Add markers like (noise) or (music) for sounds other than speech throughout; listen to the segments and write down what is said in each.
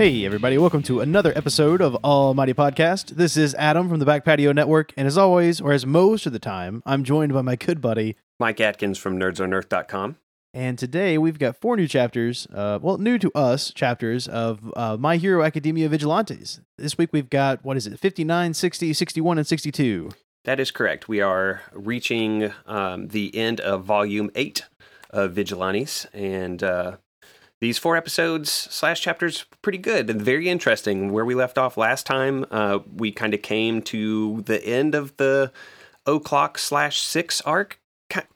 Hey, everybody, welcome to another episode of Almighty Podcast. This is Adam from the Back Patio Network, and as always, or as most of the time, I'm joined by my good buddy. Mike Atkins from nerdsonearth.com. And today we've got four new chapters, uh, well, new to us chapters of uh, My Hero Academia Vigilantes. This week we've got, what is it, 59, 60, 61, and 62. That is correct. We are reaching um, the end of volume eight of Vigilantes, and uh, these four episodes slash chapters pretty good and very interesting. Where we left off last time, uh, we kind of came to the end of the o'clock slash six arc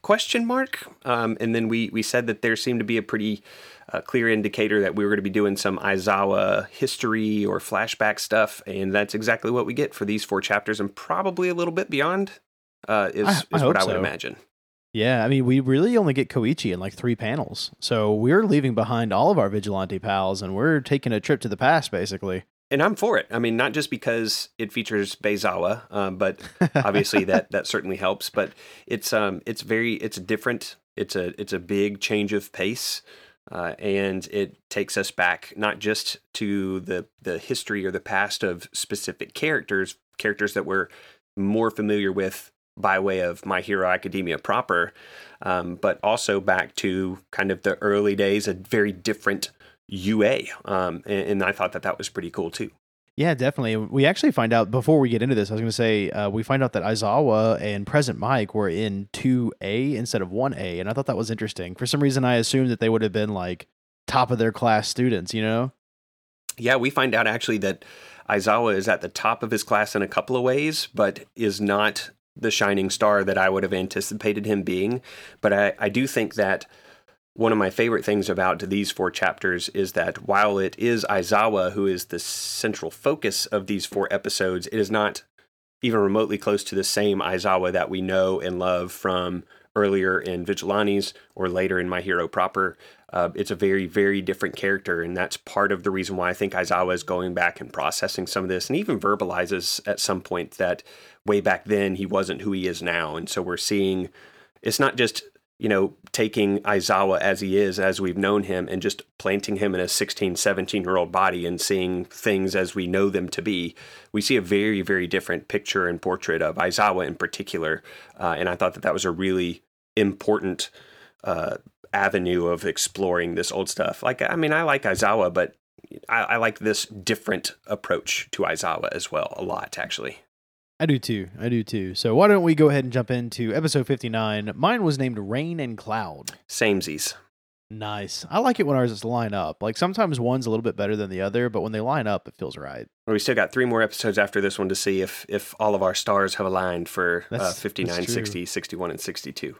question mark, um, and then we we said that there seemed to be a pretty uh, clear indicator that we were going to be doing some Aizawa history or flashback stuff, and that's exactly what we get for these four chapters, and probably a little bit beyond. Uh, is, I- is I what I would so. imagine. Yeah, I mean, we really only get Koichi in like three panels. So we're leaving behind all of our vigilante pals and we're taking a trip to the past, basically. And I'm for it. I mean, not just because it features Beizawa, um, but (laughs) obviously that that certainly helps. But it's um it's very it's different. It's a it's a big change of pace, uh, and it takes us back not just to the the history or the past of specific characters, characters that we're more familiar with by way of My Hero Academia proper, um, but also back to kind of the early days, a very different UA, um, and, and I thought that that was pretty cool too. Yeah, definitely. We actually find out before we get into this, I was going to say, uh, we find out that Aizawa and Present Mic were in 2A instead of 1A. And I thought that was interesting. For some reason, I assumed that they would have been like top of their class students, you know? Yeah, we find out actually that Aizawa is at the top of his class in a couple of ways, but is not the shining star that I would have anticipated him being. But I, I do think that one of my favorite things about these four chapters is that while it is Aizawa who is the central focus of these four episodes, it is not even remotely close to the same Aizawa that we know and love from earlier in Vigilantes or later in My Hero proper. Uh, it's a very, very different character, and that's part of the reason why I think Aizawa is going back and processing some of this, and even verbalizes at some point that way back then he wasn't who he is now, and so we're seeing it's not just you know taking Aizawa as he is, as we've known him, and just planting him in a 16, 17 year old body and seeing things as we know them to be. We see a very, very different picture and portrait of Aizawa in particular, uh, and I thought that that was a really important uh, avenue of exploring this old stuff. Like, I mean, I like Aizawa, but I, I like this different approach to Aizawa as well a lot, actually. I do too. I do too. So why don't we go ahead and jump into episode 59? Mine was named Rain and Cloud. Samesies. Nice. I like it when ours just line up. Like sometimes one's a little bit better than the other, but when they line up, it feels right. We still got three more episodes after this one to see if if all of our stars have aligned for uh, 59, 60, 61, and 62.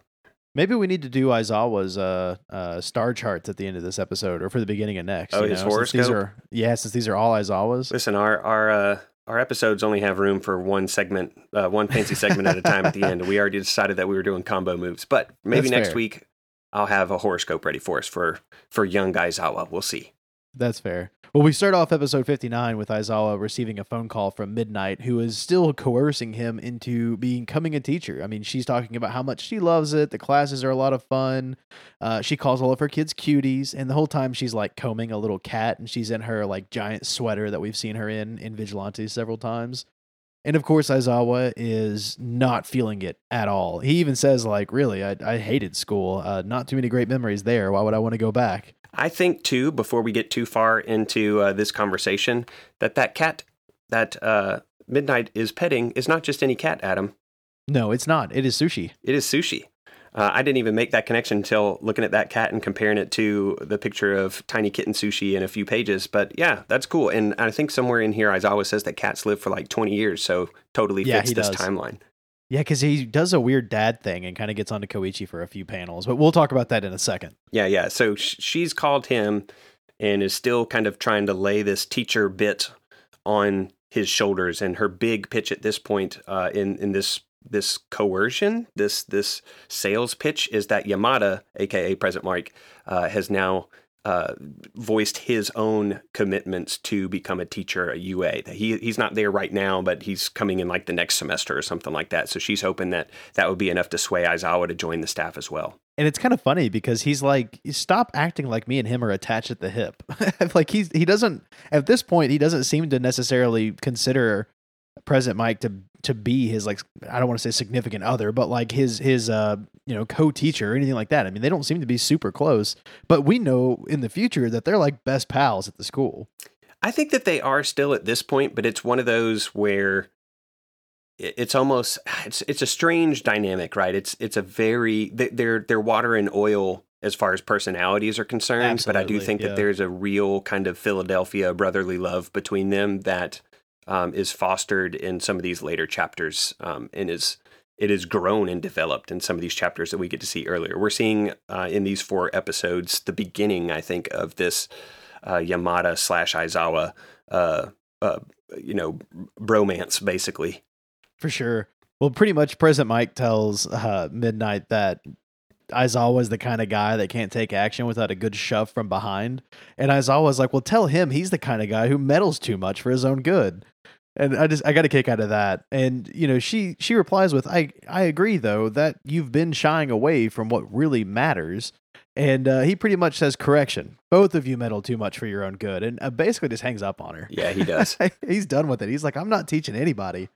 Maybe we need to do Aizawa's uh, uh, star charts at the end of this episode or for the beginning of next. Oh, you his know, since These horoscope? are, yeah, since these are all Aizawa's. Listen, our our uh, our episodes only have room for one segment, uh, one fancy segment at a time at the end. We already decided that we were doing combo moves, but maybe That's next fair. week I'll have a horoscope ready for us for for young guys Aizawa. We'll see. That's fair. Well, we start off episode 59 with Aizawa receiving a phone call from Midnight, who is still coercing him into becoming a teacher. I mean, she's talking about how much she loves it. The classes are a lot of fun. Uh, she calls all of her kids cuties, and the whole time she's like combing a little cat, and she's in her like giant sweater that we've seen her in in Vigilante several times. And of course, Aizawa is not feeling it at all. He even says, like, really, I, I hated school. Uh, not too many great memories there. Why would I want to go back? I think too, before we get too far into uh, this conversation, that that cat that uh, Midnight is petting is not just any cat, Adam. No, it's not. It is sushi. It is sushi. Uh, I didn't even make that connection until looking at that cat and comparing it to the picture of tiny kitten sushi in a few pages. But yeah, that's cool. And I think somewhere in here, Aizawa says that cats live for like 20 years, so totally Yeah, fits this does. timeline. Yeah, because he does a weird dad thing and kind of gets onto Koichi for a few panels, but we'll talk about that in a second. Yeah, yeah. So sh- she's called him and is still kind of trying to lay this teacher bit on his shoulders. And her big pitch at this point uh, in in this this coercion, this this sales pitch, is that Yamada, aka President Mike, uh, has now uh, voiced his own commitments to become a teacher at UA. He he's not there right now, but he's coming in like the next semester or something like that. So she's hoping that that would be enough to sway Aizawa to join the staff as well. And it's kind of funny because he's like, stop acting like me and him are attached at the hip. (laughs) like he's he doesn't at this point he doesn't seem to necessarily consider President Mike to to be his like I don't want to say significant other, but like his his uh you know co-teacher or anything like that. I mean, they don't seem to be super close, but we know in the future that they're like best pals at the school. I think that they are still at this point, but it's one of those where it's almost it's it's a strange dynamic, right? It's it's a very they're they're water and oil as far as personalities are concerned, Absolutely, but I do think yeah. that there's a real kind of Philadelphia brotherly love between them that um, is fostered in some of these later chapters um, and is it is grown and developed in some of these chapters that we get to see earlier. We're seeing uh, in these four episodes the beginning, I think, of this uh, Yamada slash Aizawa, uh, uh, you know, bromance, basically. For sure. Well, pretty much, President Mike tells uh, Midnight that Aizawa is the kind of guy that can't take action without a good shove from behind. And Aizawa's like, well, tell him he's the kind of guy who meddles too much for his own good and I just I got a kick out of that. And you know, she she replies with, "I I agree though that you've been shying away from what really matters." And uh, he pretty much says, "Correction, both of you meddle too much for your own good," and uh, basically just hangs up on her. Yeah, he does. (laughs) He's done with it. He's like, "I'm not teaching anybody."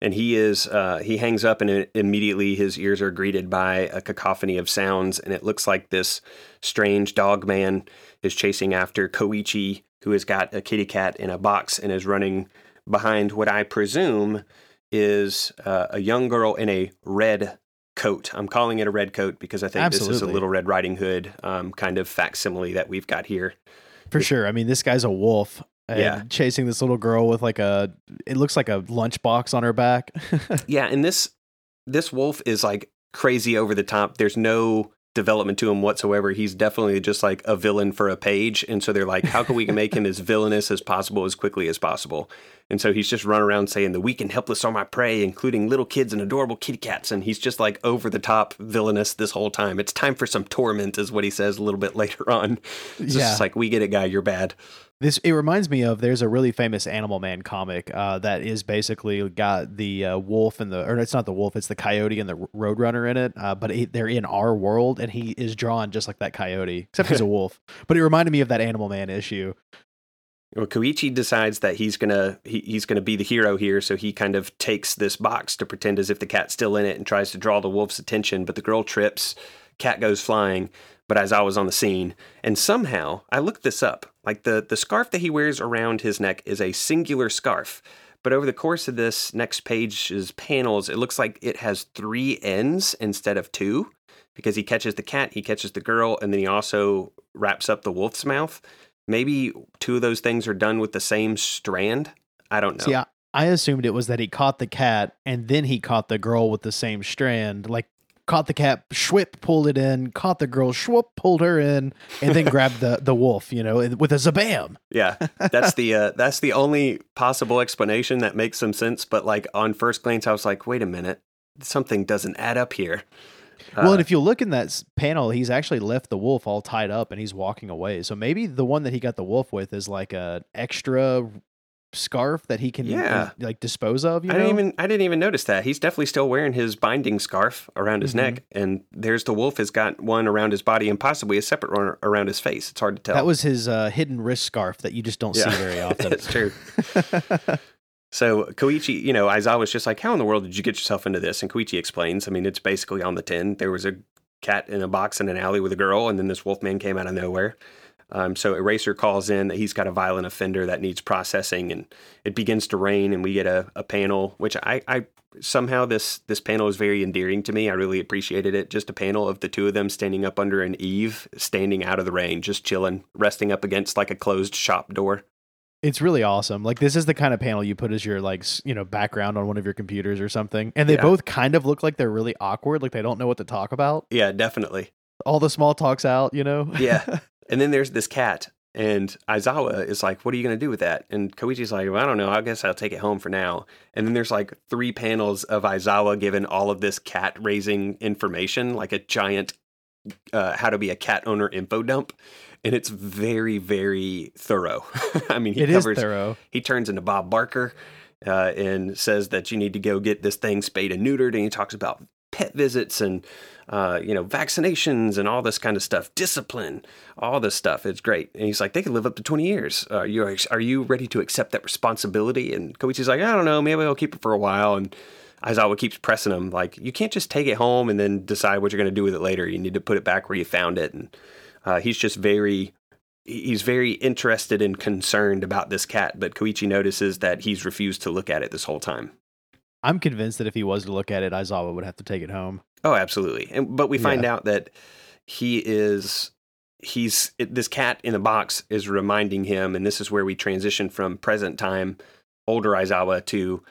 And he is uh, he hangs up, and immediately his ears are greeted by a cacophony of sounds, and it looks like this strange dog man is chasing after Koichi, who has got a kitty cat in a box and is running behind what I presume is uh, a young girl in a red coat. I'm calling it a red coat because I think Absolutely. this is a Little Red Riding Hood um, kind of facsimile that we've got here. For sure. I mean, this guy's a wolf. yeah. chasing this little girl with like a it looks like a lunchbox on her back. (laughs) yeah, and this this wolf is like crazy over the top. There's no development to him whatsoever. He's definitely just like a villain for a page. And so they're like, how can we (laughs) make him as villainous as possible as quickly as possible? And so he's just running around saying, the weak and helpless are my prey, including little kids and adorable kitty cats. And he's just like over the top villainous this whole time. It's time for some torment, is what he says a little bit later on. It's yeah. just like, we get it, guy, you're bad. This it reminds me of there's a really famous Animal Man comic uh, that is basically got the uh, wolf and the or it's not the wolf it's the coyote and the roadrunner in it uh, but it, they're in our world and he is drawn just like that coyote except he's a (laughs) wolf but it reminded me of that Animal Man issue. Well, Koichi decides that he's gonna he, he's gonna be the hero here, so he kind of takes this box to pretend as if the cat's still in it and tries to draw the wolf's attention, but the girl trips, cat goes flying, but Aizawa was on the scene, and somehow I looked this up. Like the the scarf that he wears around his neck is a singular scarf, but over the course of this next page's panels, it looks like it has three ends instead of two, because he catches the cat, he catches the girl, and then he also wraps up the wolf's mouth. Maybe two of those things are done with the same strand. I don't know. Yeah. I, I assumed it was that he caught the cat and then he caught the girl with the same strand. Like caught the cat, Schwip pulled it in, caught the girl, Schwip pulled her in, and then grabbed the the wolf, you know, with a zabam. Yeah, that's the uh, (laughs) that's the only possible explanation that makes some sense. But like on first glance, I was like, wait a minute, something doesn't add up here. well, and if you look in that panel, he's actually left the wolf all tied up and he's walking away. So maybe the one that he got the wolf with is like a extra scarf that he can yeah. like dispose of. I know? didn't even I didn't even notice that. He's definitely still wearing his binding scarf around his mm-hmm. neck, and there's the wolf has got one around his body and possibly a separate one around his face. It's hard to tell. That was his uh, hidden wrist scarf that you just don't yeah. see very (laughs) often. That's true. (laughs) so Koichi, you know, Aizawa was just like, "How in the world did you get yourself into this?" And Koichi explains. I mean, it's basically on the tin. There was a cat in a box in an alley with a girl, and then this wolf man came out of nowhere. Um, so Eraser calls in that he's got a violent offender that needs processing, and it begins to rain, and we get a, a panel, which I, I somehow this this panel is very endearing to me. I really appreciated it. Just a panel of the two of them standing up under an eave, standing out of the rain, just chilling, resting up against like a closed shop door. It's really awesome. Like this is the kind of panel you put as your like you know background on one of your computers or something, and they yeah. both kind of look like they're really awkward, like they don't know what to talk about. Yeah, definitely. All the small talks out, you know. yeah, (laughs) And then there's this cat, and Aizawa is like, "What are you going to do with that?" And Koichi's like, well, "I don't know. I guess I'll take it home for now." And then there's like three panels of Aizawa given all of this cat raising information, like a giant uh, how to be a cat owner info dump. and it's very, very thorough. (laughs) I mean, he It is covers. thorough. He turns into Bob Barker uh, and says that you need to go get this thing spayed and neutered, and he talks about pet visits and uh, you know vaccinations and all this kind of stuff, discipline, all this stuff. It's great. And he's like, they could live up to twenty years. Uh, you are, are you ready to accept that responsibility? And Koichi's like, I don't know, maybe I'll keep it for a while. And Aizawa keeps pressing him, like, you can't just take it home and then decide what you're going to do with it later. You need to put it back where you found it. And uh, he's just very, he's very interested and concerned about this cat. But Koichi notices that he's refused to look at it this whole time. I'm convinced that if he was to look at it, Aizawa would have to take it home. Oh, absolutely. And but we find Yeah. out that he is he's it, this cat in the box is reminding him, and this is where we transition from present time, older Aizawa to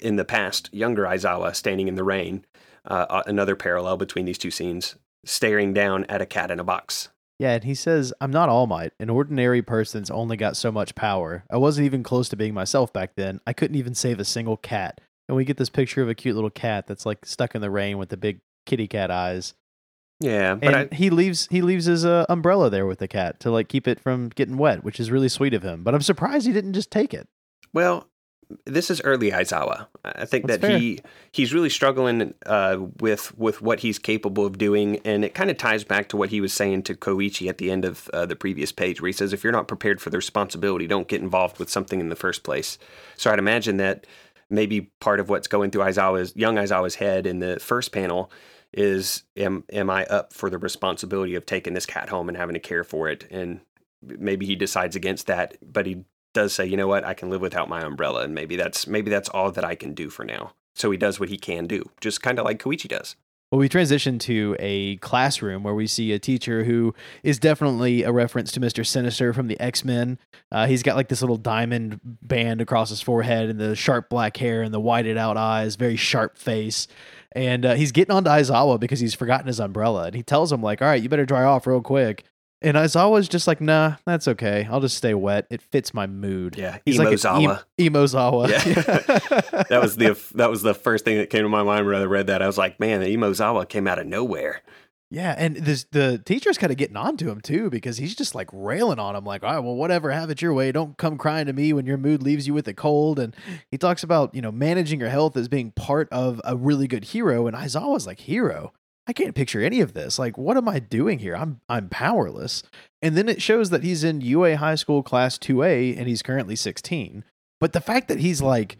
in the past, younger Aizawa standing in the rain. Uh, uh, another parallel between these two scenes, staring down at a cat in a box. Yeah, and he says, I'm not All Might. An ordinary person's only got so much power. I wasn't even close to being myself back then. I couldn't even save a single cat. And we get this picture of a cute little cat that's like stuck in the rain with the big kitty cat eyes. Yeah, but And I, he leaves he leaves his uh, umbrella there with the cat to like keep it from getting wet, which is really sweet of him. But I'm surprised he didn't just take it. Well, this is early Aizawa. I think That's that fair. he he's really struggling uh, with with what he's capable of doing, and it kind of ties back to what he was saying to Koichi at the end of uh, the previous page, where he says, "If you're not prepared for the responsibility, don't get involved with something in the first place." So I'd imagine that maybe part of what's going through Aizawa's young Aizawa's head in the first panel is, "Am am I up for the responsibility of taking this cat home and having to care for it?" And maybe he decides against that, but he does say, you know what, I can live without my umbrella, and maybe that's maybe that's all that I can do for now. So he does what he can do, just kind of like Koichi does. Well, we transition to a classroom where we see a teacher who is definitely a reference to Mr. Sinister from the X Men. Uh, he's got like this little diamond band across his forehead and the sharp black hair and the whited out eyes, very sharp face. And uh, he's getting on to Aizawa because he's forgotten his umbrella. And he tells him, like, all right, you better dry off real quick. And Aizawa's just like, nah, that's okay. I'll just stay wet. It fits my mood. Yeah, He's like Emozawa. em- Emozawa. Yeah. (laughs) that was the that was the first thing that came to my mind when I read that. I was like, man, the Emozawa came out of nowhere. Yeah, and this the teacher's kind of getting on to him too because he's just like railing on him, like, all right, well, whatever, have it your way. Don't come crying to me when your mood leaves you with a cold. And he talks about, you know, managing your health as being part of a really good hero. And Aizawa's like, hero? I can't picture any of this. Like, what am I doing here? I'm I'm powerless. And then it shows that he's in UA high school class 2A and he's currently 16. But the fact that he's like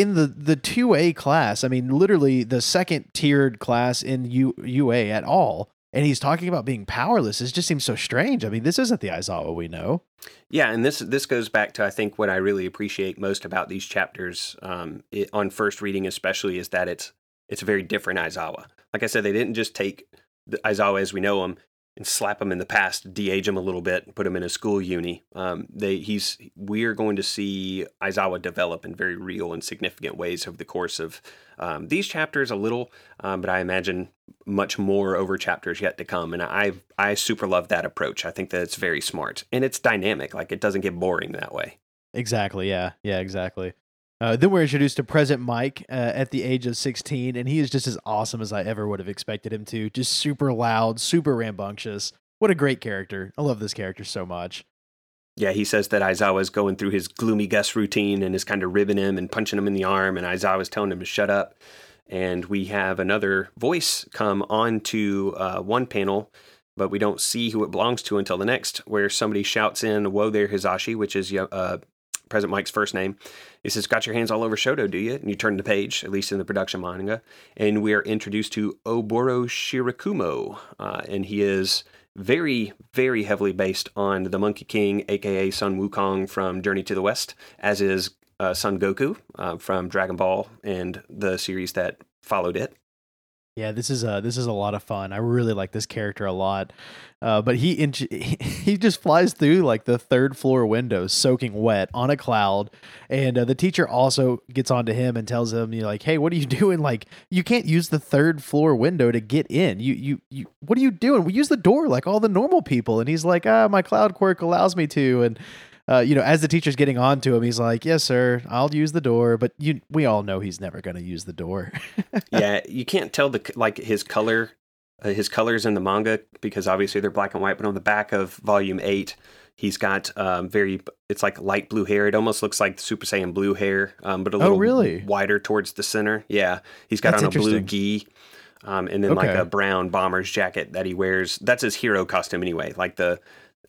in the the 2A class, I mean literally the second tiered class in U, UA at all, and he's talking about being powerless, it just seems so strange. I mean, this isn't the Aizawa we know. Yeah, and this this goes back to I think what I really appreciate most about these chapters um, it, on first reading, especially, is that it's it's a very different Aizawa. Like I said, they didn't just take the Aizawa as we know him and slap him in the past, de-age him a little bit, put him in a school uni. Um, they he's we're going to see Aizawa develop in very real and significant ways over the course of um, these chapters. A little, um, but I imagine much more over chapters yet to come. And I I super love that approach. I think that it's very smart and it's dynamic. Like it doesn't get boring that way. Exactly. Yeah. Yeah. Exactly. Uh, then we're introduced to Present Mic uh, at the age of 16, and he is just as awesome as I ever would have expected him to. Just super loud, super rambunctious. What a great character. I love this character so much. Yeah, he says that Aizawa is going through his gloomy Gus routine and is kind of ribbing him and punching him in the arm, and Aizawa is telling him to shut up. And we have another voice come onto uh, one panel, but we don't see who it belongs to until the next, where somebody shouts in "Whoa there, Hizashi," which is uh, President Mike's first name. He says, "Got your hands all over Shota, do you?" And you turn the page, at least in the production manga, and we are introduced to Oboro Shirakumo, uh, and he is very, very heavily based on the Monkey King, aka Sun Wukong from Journey to the West, as is uh, Son Goku uh, from Dragon Ball and the series that followed it. Yeah, this is a this is a lot of fun. I really like this character a lot. Uh, but he in, (laughs) he just flies through like the third floor window, soaking wet on a cloud. And uh, the teacher also gets onto him and tells him, "You like, hey, what are you (laughs) doing? Like, you can't use the third floor window to get in. You you you, what are you doing? We use the door like all the normal people." And he's like, "Ah, my cloud quirk allows me to." And uh, you know, as the teacher's getting on to him, he's like, "Yes, sir, I'll use the door." But you, we all know he's never going to use the door. (laughs) yeah, you can't tell the like his color uh, his colors in the manga because obviously they're black and white, but on the back of volume eight, he's got um, very it's like light blue hair. It almost looks like Super Saiyan blue hair, um, but a Oh, little really? wider towards the center. Yeah, he's got That's on a blue gi. Um, and then like a brown bomber's jacket that he wears. That's his hero costume anyway. Like the,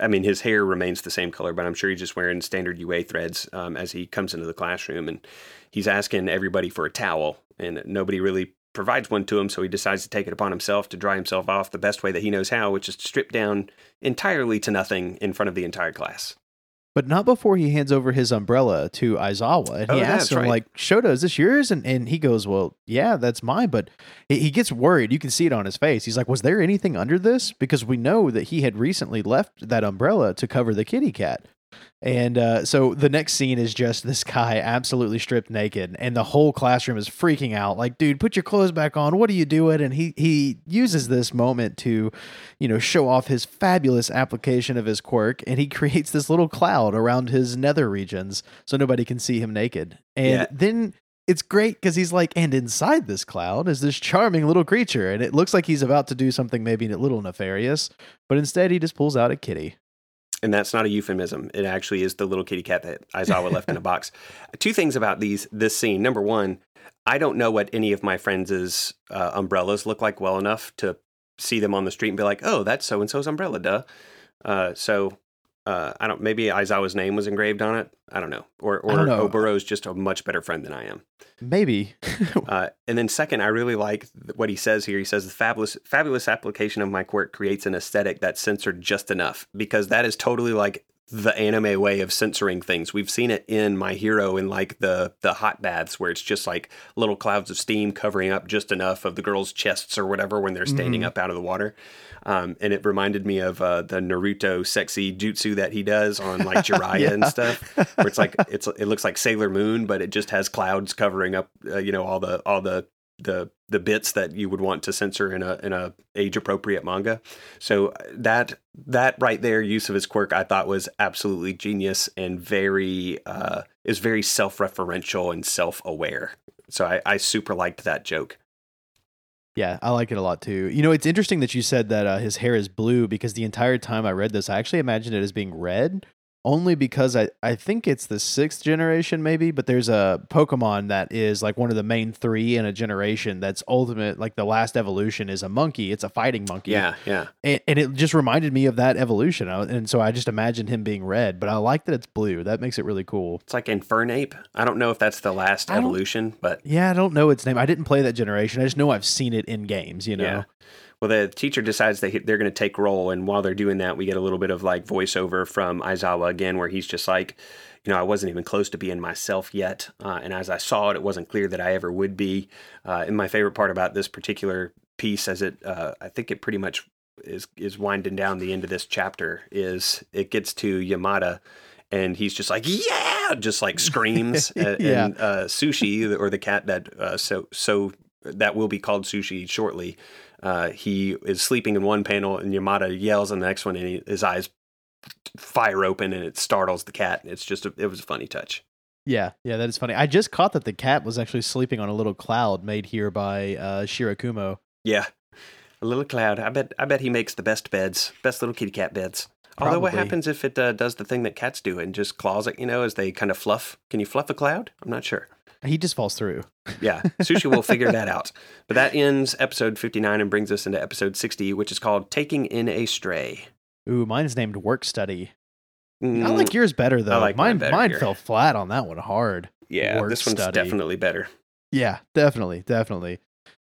I mean, his hair remains the same color, but I'm sure he's just wearing standard UA threads um, as he comes into the classroom. And he's asking everybody for a towel, and nobody really provides one to him. So he decides to take it upon himself to dry himself off the best way that he knows how, which is to strip down entirely to nothing in front of the entire class. But not before he hands over his umbrella to Aizawa. And Oh, he yeah, asks him, right. like, Shota, is this yours? And, and he goes, Well, yeah, that's mine. But he gets worried. You can see it on his face. He's like, Was there anything under this? Because we know that he had recently left that umbrella to cover the kitty cat. And uh, so the next scene is just this guy absolutely stripped naked, and the whole classroom is freaking out. Like, dude, put your clothes back on. What are you doing? And he he uses this moment to, you know, show off his fabulous application of his quirk, and he (laughs) creates this little cloud around his nether regions so nobody can see him naked. And Yeah. then it's great because he's like, and inside this cloud is this charming little creature, and it looks like he's about to do something maybe a little nefarious, but instead he just pulls out a kitty. And that's not a euphemism. It actually is the little kitty cat that Aizawa left in a box. (laughs) Two things about these this scene. Number one, I don't know what any of my friends' uh, umbrellas look like well enough to see them on the street and be like, "Oh, that's so and so's umbrella, duh." Uh, so uh, I don't. Maybe Aizawa's name was engraved on it. I don't know. Or or know. Oboro's just a much better friend than I am. Maybe. (laughs) Uh, and then second, I really like what he says here. He says the fabulous, fabulous application of my quirk creates an aesthetic that's censored just enough because that is totally like the anime way of censoring things. We've seen it in My Hero in like the the hot baths where it's just like little clouds of steam covering up just enough of the girls' chests or whatever when they're standing Mhm. up out of the water. Um, and it reminded me of uh, the Naruto sexy jutsu that he does on like (laughs) Jiraiya and stuff where it's like it's it looks like Sailor Moon, but it just has clouds covering up, uh, you know, all the all the the the bits that you would want to censor in a in a age appropriate manga. So uh, that that right there use of his quirk, I thought was absolutely genius and very uh, is very self referential and self aware. So I, I super liked that joke. Yeah, I like it a lot too. You know, it's interesting that you said that uh, his hair is blue because the entire time I read this, I actually imagined it as being red, only because I, I think it's the sixth generation, maybe, but there's a Pokemon that is like one of the main three in a generation that's ultimate, like the last evolution is a monkey. It's a fighting monkey. Yeah, yeah. And, and it just reminded me of that evolution. Uh, and so I just imagined him being red, but I like that it's blue. That makes it really cool. It's like Infernape. I don't know if that's the last evolution, but Yeah, I don't know its name. I didn't play that generation. I just know I've seen it in games, you know? Yeah. Well, the teacher decides they they're going to take roll, and while they're doing that, we get a little bit of like voiceover from Aizawa again, where he's just like, you know, I wasn't even close to being myself yet, uh, and as I saw it, it wasn't clear that I ever would be. Uh, and my favorite part about this particular piece, as it, uh, I think it pretty much is is winding down the end of this chapter, is it gets to Yamada. And he's just like, yeah, just like screams. (laughs) Yeah. And uh, Sushi, or the cat that uh, so so that will be called Sushi shortly, uh, he is sleeping in one panel and Yamada yells in the next one and he, his eyes fire open and it startles the cat. It's just a, it was a funny touch. Yeah, yeah, that is funny. I just caught that the cat was actually sleeping on a little cloud made here by uh, Shirakumo. Yeah, a little cloud. I bet I bet he makes the best beds, best little kitty cat beds. Although, what happens if it uh, does the thing that cats do and just claws it? You know, as they kind of fluff. Can you fluff a cloud? I'm not sure. He just falls through. Yeah, Sushi will figure that out. But that ends episode 59 and brings us into episode 60, which is called "Taking in a Stray." Ooh, mine's named Work Study. I Mm, like yours better though. I like mine mine, mine fell flat on that one hard. yeah, work this one's study. definitely better. Yeah, definitely, definitely.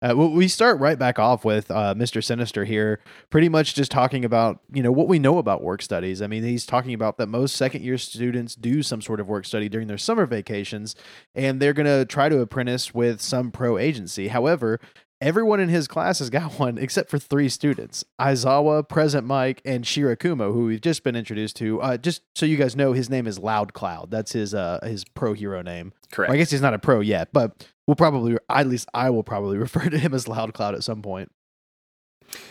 Uh, we start right back off with uh, Mr. Sinister here, pretty much just talking about you know what we know about work studies. I mean, he's talking about that most second year students do some sort of work study during their summer vacations, and they're gonna try to apprentice with some pro agency. However, everyone in his class has got (laughs) one except for three students: Aizawa, Present Mic, and Shirakumo, who we've just been introduced to. Uh, just so you guys know, his name is Loud Cloud. That's his uh, his pro hero name. Correct. Well, I guess he's not a pro yet, but we'll probably, at least I will probably (laughs) refer to him as Loud Cloud at some point.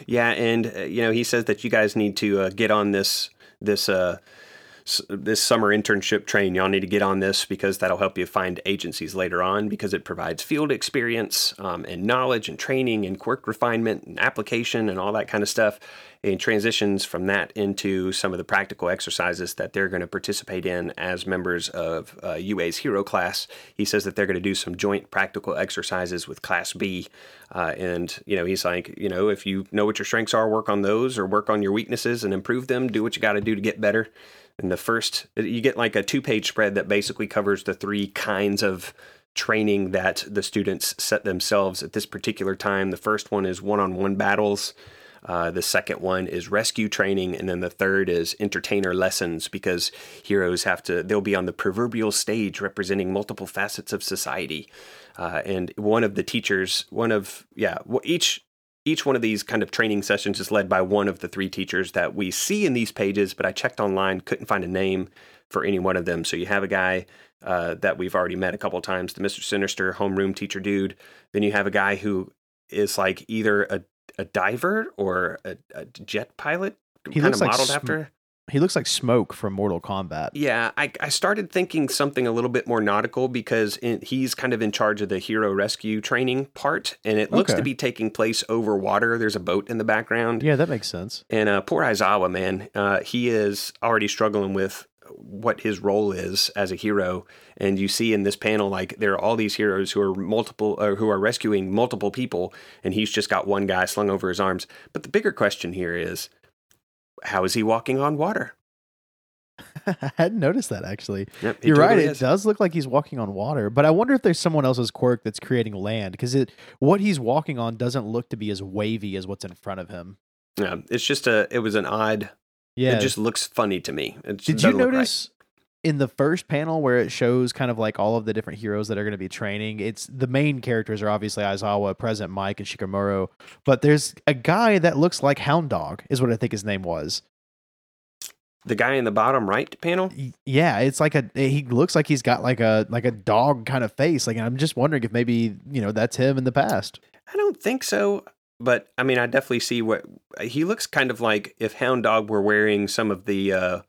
Yeah, and uh, you know he says that you guys need to uh, get on this this uh, this summer internship train. Y'all need to get on this because that'll help you find agencies later on because it provides field experience um, and knowledge and training and quirk refinement and application and all that kind of stuff. And transitions from that into some of the practical exercises that they're going to participate in as members of uh, UA's hero class. He says that they're going to do some joint practical exercises with Class B. Uh, and, you know, he's like, you know, if you know what your strengths are, work on those or work on your weaknesses and improve them. Do what you got to do to get better. And the first, you get like a two page spread that basically covers the three kinds of training that the students set themselves at this particular time. The first one is one on one battles. Uh, the second one is rescue training, and then the third is entertainer lessons because heroes have to, they'll be on the proverbial stage representing multiple facets of society. Uh, and one of the teachers, one of, yeah, each each one of these kind of training sessions is led by one of the three teachers that we see in these pages, but I checked online, couldn't find a name for any one of them. So you have a guy uh, that we've already met a couple times, the Mr. Sinister homeroom teacher dude. Then you have a guy who is like either a a diver or a, a jet pilot, he kind of like modeled sm- after. He looks like Smoke from Mortal Kombat. Yeah, I, I started thinking something a little bit more nautical because in, he's kind of in charge of the hero rescue training part, and it looks okay. to be taking place over water. There's a boat in the background. Yeah, that makes sense. And uh, poor Aizawa, man, uh, he is already struggling with what his role is as a hero. And you see in this panel, like there are all these heroes who are multiple, or who are rescuing multiple people, and he's just got one guy slung over his arms. But the bigger question here is, how is he walking on water? (laughs) I hadn't noticed that actually. Yep, You're totally right. Is. It does look like he's walking on water, but I wonder if there's someone else's quirk that's creating land because it what he's walking on doesn't look to be as wavy as what's in front of him. Yeah, it's just a. It was an odd yeah, it just looks funny to me. It Did you notice. In the first panel where it shows kind of like all of the different heroes that are going to be training? It's the main characters are obviously Aizawa, President Mike, and Shikamaru, but there's a guy that looks like Hound Dog, is what I think his name was. The guy in the bottom right panel? Yeah, it's like a he looks like he's got like a like a dog kind of face. Like I'm just wondering if maybe, you know, that's him in the past. I don't think so but I mean, I definitely see what he looks kind of like if Hound Dog were wearing some of the uh,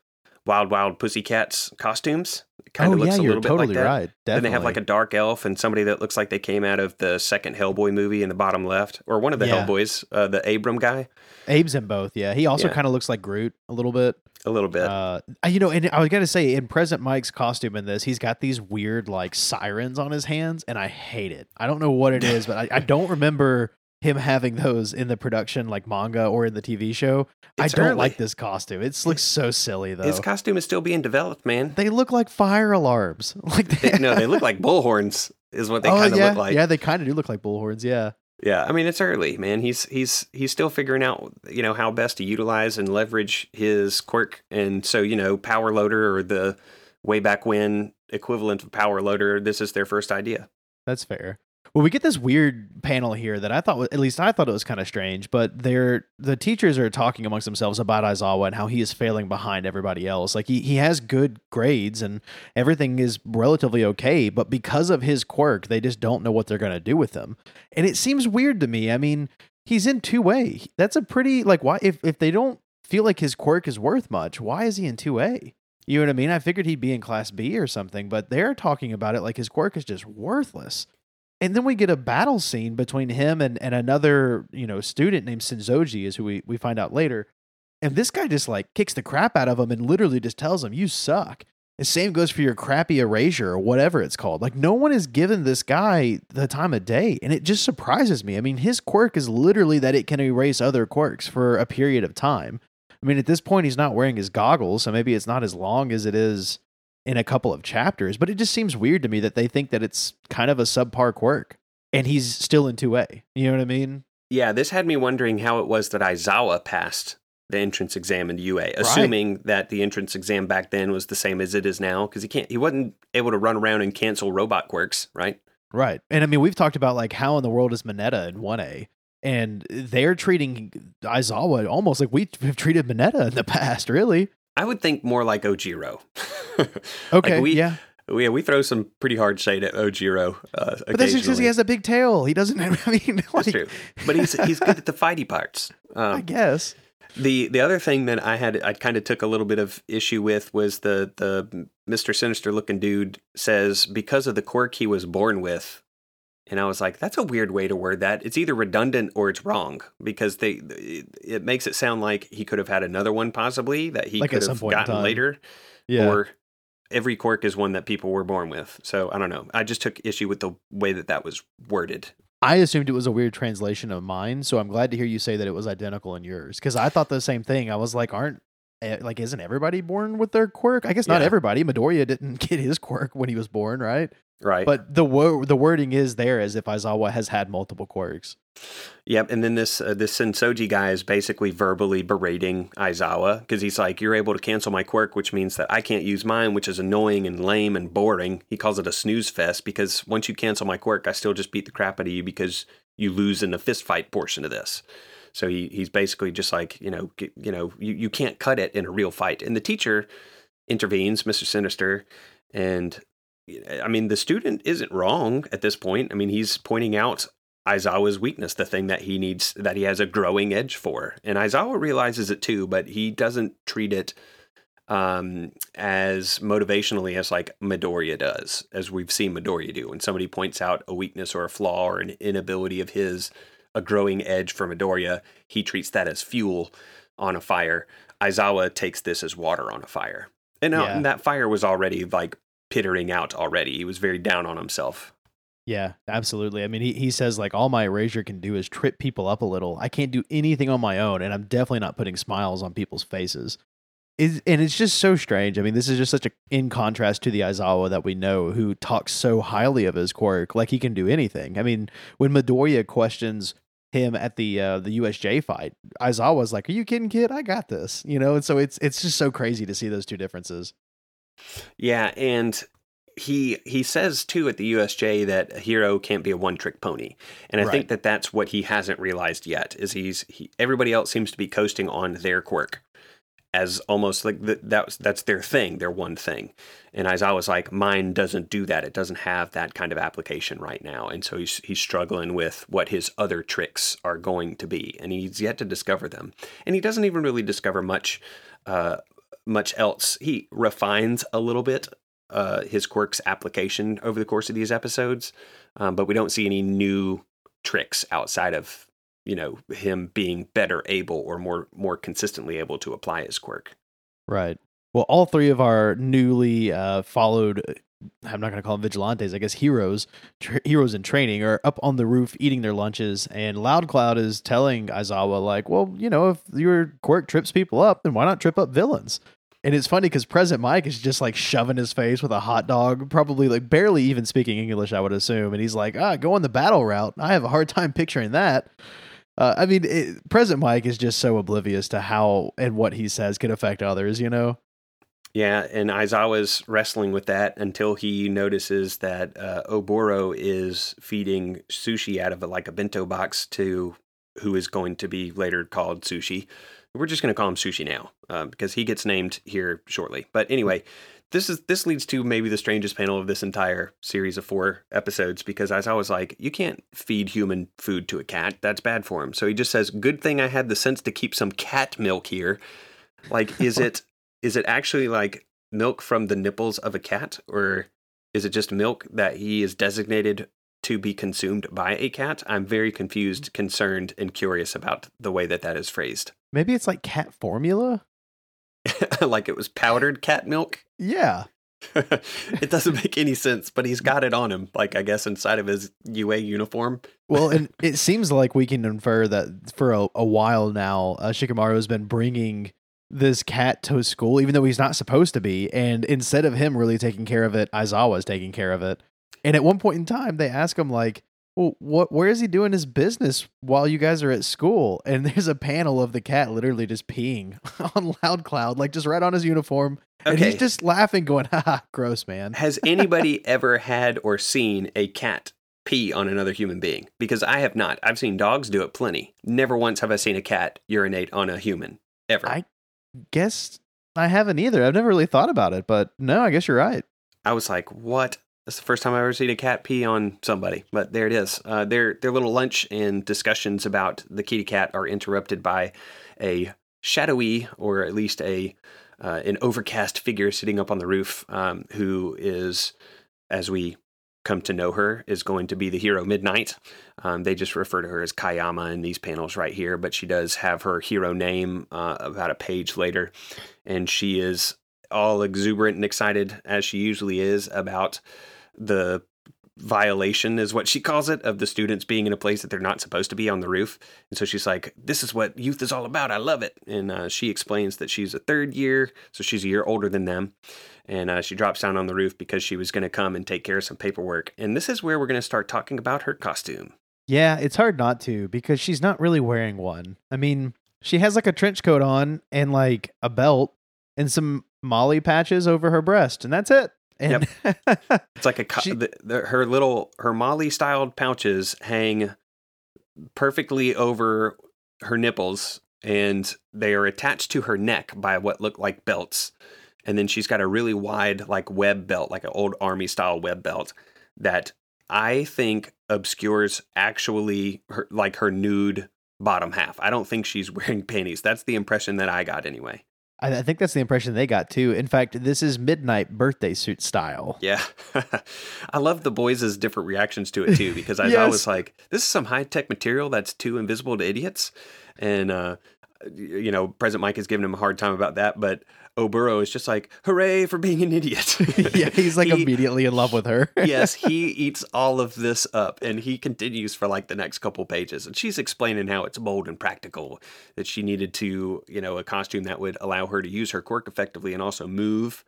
Wild Wild Pussycats costumes. kind oh, looks yeah, a little bit totally like that. Right. Definitely. And they have like a dark elf and somebody that looks like they came out of the second Hellboy movie in the bottom left, or one of the yeah. Hellboys, uh, the Abram guy. Abe's in both, yeah. He also yeah. kind of looks like Groot a little bit. A little bit. Uh, you know, and I was gonna say in Present Mic's costume in this, he's got these weird like sirens on his hands, and I hate it. I don't know what it (laughs) is, but I, I don't remember him having those in the production like manga or in the TV show. It's I don't early. like this costume. It looks so silly though. His costume is still being developed, man. They look like fire alarms. (laughs) Like they, no, they look like bullhorns. Is what they oh, kind of yeah. look like. Yeah, they kind of do look like bullhorns. Yeah. Yeah, I mean it's early, man. He's he's he's still figuring out, you know, how best to utilize and leverage his quirk. And so, you know, Power Loader or the way back when equivalent of Power Loader, this is their first idea. That's fair. Well, we get this weird panel here that I thought, at least I thought it was kind of strange. But they're the teachers are talking amongst themselves about Aizawa and how he is failing behind everybody else. Like he he has good grades and everything is relatively okay, but because of his quirk, they just don't know what they're gonna do with him. And it seems weird to me. I mean, he's in two A. That's a pretty like why if if they don't feel like his quirk is worth much, why is he in two A? You know what I mean? I figured he'd be in class B or something, but they're talking about it like his quirk is just worthless. And then we get a battle scene between him and, and another, you know, student named Senzoji, is who we, we find out later. And this guy just like kicks the crap out of him and literally just tells him, You suck. The same goes for your crappy erasure or whatever it's called. Like no one has given this guy the time of day. And it just surprises me. I mean, his quirk is literally that it can erase other quirks for a period of time. I mean, at this point, he's not wearing his goggles, so maybe it's not as long as it is in a couple of chapters, but it just seems weird to me that they think that it's kind of a subpar quirk and he's still in 2A. You know what I mean? Yeah, this had me wondering how it was that Aizawa passed the entrance exam in UA, assuming right. that the entrance exam back then was the same as it is now, because he can't, he wasn't able to run around and cancel robot quirks, right? Right, and I mean we've talked about like how in the world is Mineta in one A, and they're treating Aizawa almost like we've treated Mineta in the (laughs) past, really. I would think more like Ojiro. (laughs) okay, like we, yeah. Yeah, we throw some pretty hard shade at Ojiro. Uh, but that's just because he has a big tail. He doesn't. (laughs) I mean, like, that's true. But he's he's good at the fighty parts. (laughs) Um, I guess. The the other thing that I had I kind of took a little bit of issue with was the the Mr. Sinister looking dude says because of the quirk he was born with. And I was like, that's a weird way to word that. It's either redundant or it's wrong because they it, makes it sound like he could have had another one possibly that he Like could have gotten later Yeah. or every quirk is one that people were born with. So I don't know. I just took issue with the way that that was worded. I assumed it was a weird translation of mine, so I'm glad to hear you say that it was identical in yours because I thought the same thing. I was like, aren't like isn't everybody born with their quirk? I guess not Yeah. everybody. Midoriya didn't (laughs) get his quirk when he was born, right? Right. But the wo- the wording is there as if Aizawa has had multiple quirks. Yep, and then this uh, this Sensoji guy is basically verbally berating Aizawa because he's like, "You're able to cancel my quirk, which means that I can't use mine, which is annoying and lame and boring." He calls it a snooze fest because once you cancel my quirk, I still just beat the crap out of you because you lose in the fist fight portion of this. So he he's basically just like, you know, you know, you, you can't cut it in a real fight. And the teacher intervenes, Mister Sinister, and I mean, the student isn't wrong at this point. I mean, he's pointing out Aizawa's weakness, the thing that he needs, that he has a growing edge for. And Aizawa realizes it too, but he doesn't treat it um, as motivationally as like Midoriya does, as we've seen Midoriya do. When somebody points out a weakness or a flaw or an inability of his, a growing edge for Midoriya, he treats that as fuel on a fire. Aizawa takes this as water on a fire. And, uh, Yeah. and that fire was already like pittering out already. He was very down on himself. Yeah, absolutely. I mean, he, he says like all my erasure can do is trip people up a little. I can't do anything on my own, and I'm definitely not putting smiles on people's faces. Is and it's just so strange. I mean, this is just such a in contrast to the Aizawa that we know, who talks so highly of his quirk, like he can do anything. I mean, when Midoriya questions him at the uh, the USJ fight, Aizawa's like, "Are you kidding, kid? I got this." You know, and so it's it's just so crazy to see those two differences. Yeah, and he he says too at the USJ that a hero can't be a one trick pony, and I Right. think that that's what he hasn't realized yet. Is he's he, everybody else seems to be coasting on their quirk as almost like th- that's that's their thing, their one thing. And Aizawa's like, mine doesn't do that. It doesn't have that kind of application right now, and so he's he's struggling with what his other tricks are going to be, and he's yet to discover them. And he doesn't even really discover much. Uh, much else. He refines a little bit uh, his quirks application over the course of these episodes, um, but we don't see any new tricks outside of you know him being better able or more more consistently able to apply his quirk. Right. Well, all three of our newly uh, followed, I'm not going to call them vigilantes, I guess heroes, tr- heroes in training are up on the roof eating their lunches. And Loud Cloud is telling Aizawa, like, well, you know, if your quirk trips people up, then why not trip up villains? And it's funny because Present Mic is just like shoving his face with a hot dog, probably like barely even speaking English, I would assume. And he's like, ah, go on the battle route. I have a hard time picturing that. Uh, I mean, it, Present Mic is just so oblivious to how and what he says could affect others, you know? Yeah, and Aizawa's wrestling with that until he notices that uh, Oboro is feeding sushi out of a, like a bento box to who is going to be later called Sushi. We're just going to call him Sushi now uh, because he gets named here shortly. But anyway, this is this leads to maybe the strangest panel of this entire series of four episodes because Aizawa's like, you can't feed human food to a cat. That's bad for him. So he just says, "Good thing I had the sense to keep some cat milk here." Like, is it (laughs) is it actually like milk from the nipples of a cat or is it just milk that he is designated to be consumed by a cat i'm very confused mm. concerned and curious about the way that that is phrased Maybe it's like cat formula? (laughs) like it was powdered cat milk (laughs) Yeah. it doesn't make any sense but he's got it on him like i guess inside of his ua uniform Well, and (laughs) it seems like we can infer that for a, a while now, uh, Shikamaru has been bringing this cat to school, even though he's not supposed to be. And instead of him really taking care of it, Aizawa's taking care of it. And at one point in time, they ask him, like, well, what, where is he doing his business while you guys are at school? And (laughs) there's a panel of the cat literally just peeing (laughs) on Loud Cloud, like just right on his uniform. And he's just laughing, going, haha, gross, man. Has anybody (laughs) ever had or seen a cat pee on another human being? Because I have not. I've seen dogs do it plenty. Never once have I seen a cat urinate on a human. Ever. I- Guess I haven't either. I've never really thought about it, but no, I guess you're right. I was like, what? That's the first time I've ever seen a cat pee on somebody. But there it is. Uh, their their little lunch and discussions about the kitty cat are interrupted by a shadowy, or at least a uh, an overcast figure sitting up on the roof, um, who is, as we come to know her, is going to be the hero Midnight. Um, they just refer to her as Kayama in these panels right here, but she does have her hero name uh, about a page later, and she is all exuberant and excited as she usually is about the violation is what she calls it of the students being in a place that they're not supposed to be on the roof. And so she's like this is what youth is all about. I love it. And uh, she explains that she's a third year so she's a year older than them. And uh, she drops down on the roof because she was going to come and take care of some paperwork. And this is where we're going to start talking about her costume. Yeah, it's hard not to because she's not really wearing one. I mean, she has like a trench coat on and like a belt and some MOLLE patches over her breast, and that's it. And (laughs) It's like a co- She- the, the, her little her MOLLE styled pouches hang perfectly over her nipples, and they are attached to her neck by what look like belts. And then she's got a really wide like web belt, like an old army style web belt that I think obscures actually her like her nude bottom half. I don't think she's (laughs) wearing panties. That's the impression that I got anyway. I, I think that's the impression they got too. In fact, this is midnight birthday suit style. Yeah. (laughs) I love the boys' different reactions to it too, (laughs) because I, Yes. was like, this is some high tech material that's too invisible to idiots. And, uh, you know, Present Mic is giving him a hard time about that, but Oboro is just like, hooray for being an idiot. (laughs) yeah, he's like He- immediately in love with her. (laughs) yes, (laughs) he eats all of this up and he continues for like the next couple pages. And she's explaining how it's bold and practical, that she needed to, you know, a costume that would allow her to use her quirk effectively and also move.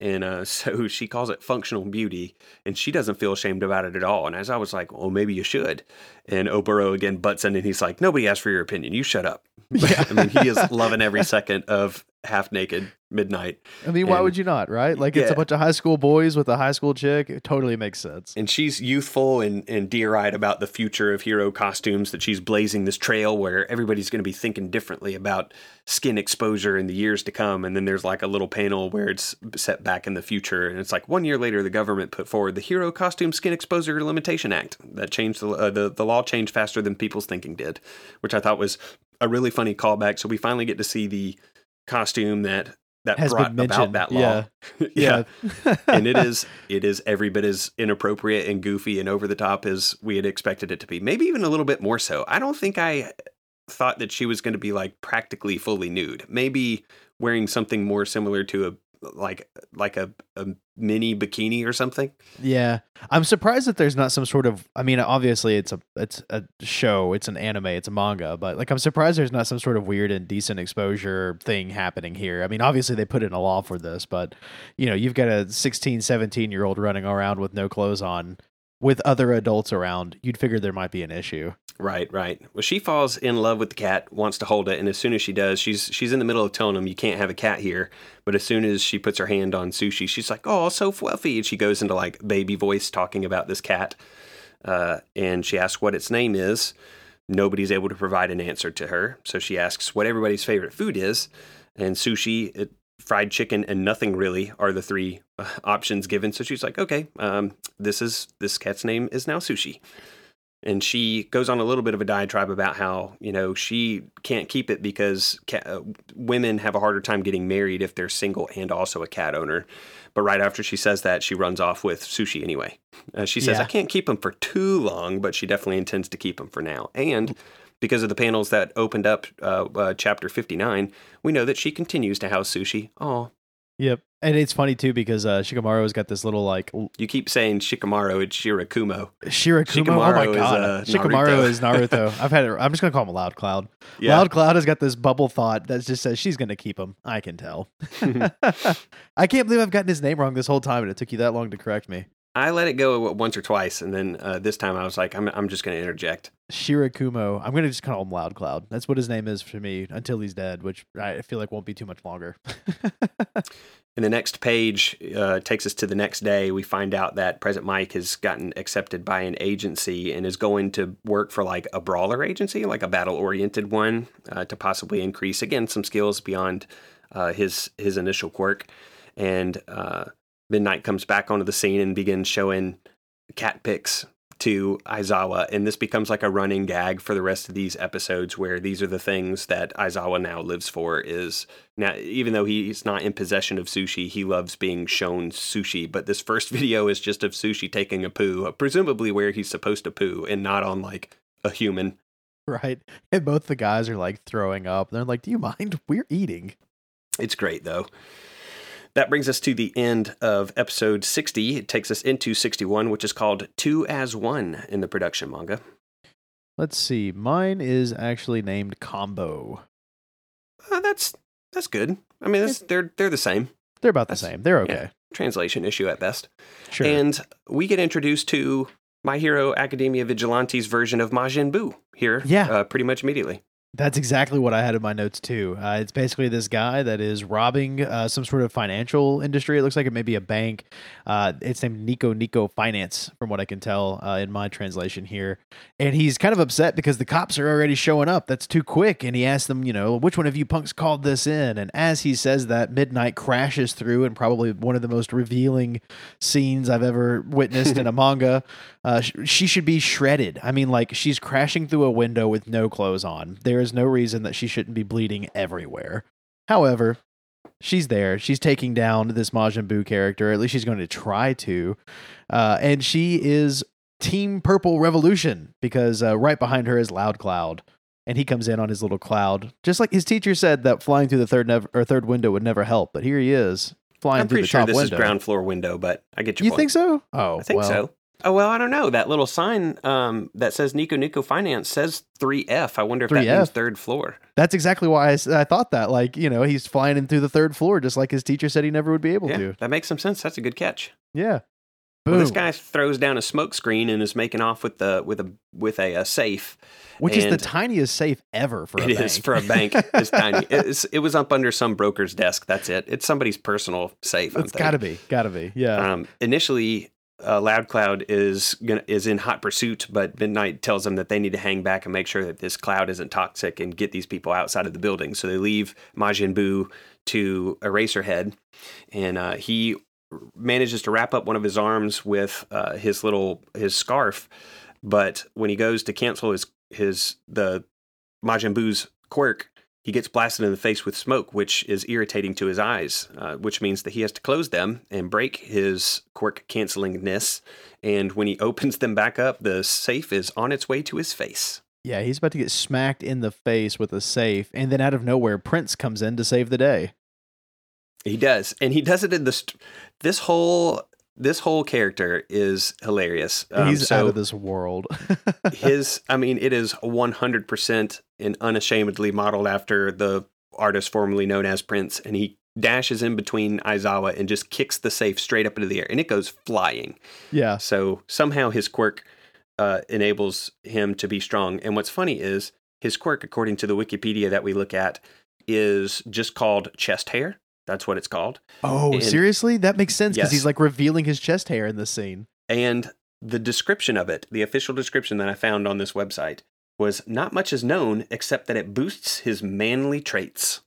And uh, so she calls it functional beauty, and she doesn't feel ashamed about it at all. And as I was like, well, maybe you should. And Oboro again butts in and he's like, nobody asked for your opinion. You shut up. Yeah. I mean, he is loving every second of half naked midnight. I mean, why would you not, right? Like it's a bunch of high school boys with a high school chick. It totally makes sense. and she's youthful and, and deer-eyed about the future of hero costumes that she's blazing this trail where everybody's going to be thinking differently about skin exposure in the years to come and then there's like a little panel where it's set back in the future and it's like one year later the government put forward the hero costume skin exposure limitation act that changed the, uh, the the law changed faster than people's thinking did which i thought was a really funny callback so we finally get to see the costume that that Has brought about that law (laughs) (laughs) Yeah. and it is (laughs) it is every bit as inappropriate and goofy and over the top as we had expected it to be. Maybe even a little bit more so. I don't think I thought that she was going to be like practically fully nude. Maybe wearing something more similar to a like like a, a mini bikini or something. Yeah, I'm surprised that there's not some sort of. I mean, obviously it's a it's a show, it's an anime, it's a manga, but like I'm surprised there's not some sort of weird and decent exposure thing happening here. I mean, obviously they put in a law for this, but you know, you've got a 16, 17 year old running around with no clothes on with other adults around. You'd figure there might be an issue. Right, right. Well, she falls in love with the cat, wants to hold it, and as soon as she does, she's she's in the middle of telling him you can't have a cat here. But as soon as she puts her hand on Sushi, she's like, "Oh, so fluffy," and she goes into like baby voice talking about this cat, uh, and she asks what its name is. Nobody's able to provide an answer to her, so she asks what everybody's favorite food is, and Sushi. It, Fried chicken and nothing really are the three uh, options given. So she's like, "Okay, um, this is this cat's name is now Sushi." and she goes on a little bit of a diatribe about how you know she can't keep it because ca- uh, women have a harder time getting married if they're single and also a cat owner. But right after she says that, she runs off with sushi anyway. Uh, she says, Yeah. "I can't keep him for too long, but she definitely intends to keep him for now." And because of the panels that opened up uh, uh, chapter fifty nine, we know that she continues to house sushi. Oh, Yep. And it's funny too because uh, Shikamaru's got this little like l- you keep saying Shikamaru, it's Shirakumo. Shirakumo. oh Shikamaru my is, god, uh, Shikamaru Naruto. is (laughs) Naruto. I've had it. I'm just gonna call him Loud Cloud. Yeah. Loud Cloud has got this bubble thought that just says she's gonna keep him. I can tell. (laughs) (laughs) I can't believe I've gotten his name wrong this whole time, and it took you that long to correct me. I let it go once or twice, and then uh, this time I was like, I'm, I'm just going to interject. Shirakumo. I'm gonna just call him Loud Cloud. That's what his name is for me until he's dead, which I feel like won't be too much longer. (laughs) And the next page uh, takes us to the next day. We find out that Present Mic has gotten accepted by an agency and is going to work for like a brawler agency, like a battle oriented one, uh, to possibly increase again some skills beyond uh, his his initial quirk. And uh, Midnight comes back onto the scene and begins showing cat pics to Aizawa, and this becomes like a running gag for the rest of these episodes, where these are the things that Aizawa now lives for. Is now, even though he's not in possession of sushi, he loves being shown sushi. But this first (laughs) video is just of sushi taking a poo, uh, presumably where he's supposed to poo, and not on like a human. Right. And both the guys are like throwing up. They're like, Do you mind? We're eating. It's great though. That brings us to the end of episode 60. It takes us into 61, which is called Two as One in the production manga. Let's see. Mine is actually named Combo. Uh, that's that's good. I mean, they're they're the same. They're about the That's- same. They're okay. yeah. Translation issue at best. Sure. And we get introduced to My Hero Academia Vigilante's version of Majin Buu here, Yeah. uh, pretty much immediately. That's exactly what I had in my notes too. Uh, it's basically this guy that is robbing uh, some sort of financial industry. It looks like it may be a bank. Uh, it's named Nico Nico Finance, from what I can tell uh, in my translation here. And he's kind of upset because the cops are already showing up. That's too quick. And he asks them, you know, which one of you punks called this in? And as he says that, Midnight crashes through, and probably one of the most revealing scenes I've ever witnessed in a (laughs) manga. Uh, she should be shredded. I mean, like she's crashing through a window with no clothes on. There is no reason that she shouldn't be bleeding everywhere. However, she's there. She's taking down this Majin Buu character. At least she's going to try to. Uh, and she is Team Purple Revolution because uh, right behind her is Loud Cloud. And he comes in on his little cloud, just like his teacher said that flying through the third nev- or third window would never help. But here he is flying I'm through pretty the sure top this is ground floor window, but I get your You point. think so? Oh, I think well, so. Oh well, I don't know. That little sign um, that says Nico Nico Finance says 3F. I wonder if that 3F. means third floor. That's exactly why I thought that. Like, you know, he's flying in through the third floor, just like his teacher said he never would be able Yeah, to. that makes some sense. That's a good catch. Yeah. Boom. Well, this guy throws down a smoke screen and is making off with the with a with a, uh safe. Which is the tiniest safe ever for a It bank. is for a bank. It's tiny. (laughs) It's, it was up under some broker's desk. That's it. It's somebody's personal safe. I'm it's got to be. Got to be. Yeah. Um, initially, uh, Loud Cloud is gonna, is in hot pursuit, but Midnight tells them that they need to hang back and make sure that this cloud isn't toxic and get these people outside of the building. So they leave Majin Buu to Eraserhead, and uh, he manages to wrap up one of his arms with uh, his little his scarf. But when he goes to cancel his his the Majin Buu's quirk, he gets blasted in the face with smoke, which is irritating to his eyes, uh, which means that he has to close them and break his quirk cancelingness. And when he (laughs) opens them back up, the safe is on its way to his face. yeah. He's about to get smacked in the face with a safe. And then out of nowhere, Prince comes in to save the day. He does, and he does it in this. This whole this whole character is hilarious. Um, he's so out of this world. (laughs) his, I mean, it is one hundred percent and unashamedly modeled after the artist formerly known as Prince, and he dashes in between Aizawa and just kicks the safe straight up into the air, and it goes flying. yeah. So somehow his quirk uh, enables him to be strong. And what's funny is his quirk, according to the Wikipedia that we look at, is just called chest hair. That's what it's called. Oh, And- seriously? That makes sense because Yes. he's like revealing his chest hair in this scene. And the description of it, the official description that I found on this website, was not much is known except that it boosts his manly traits.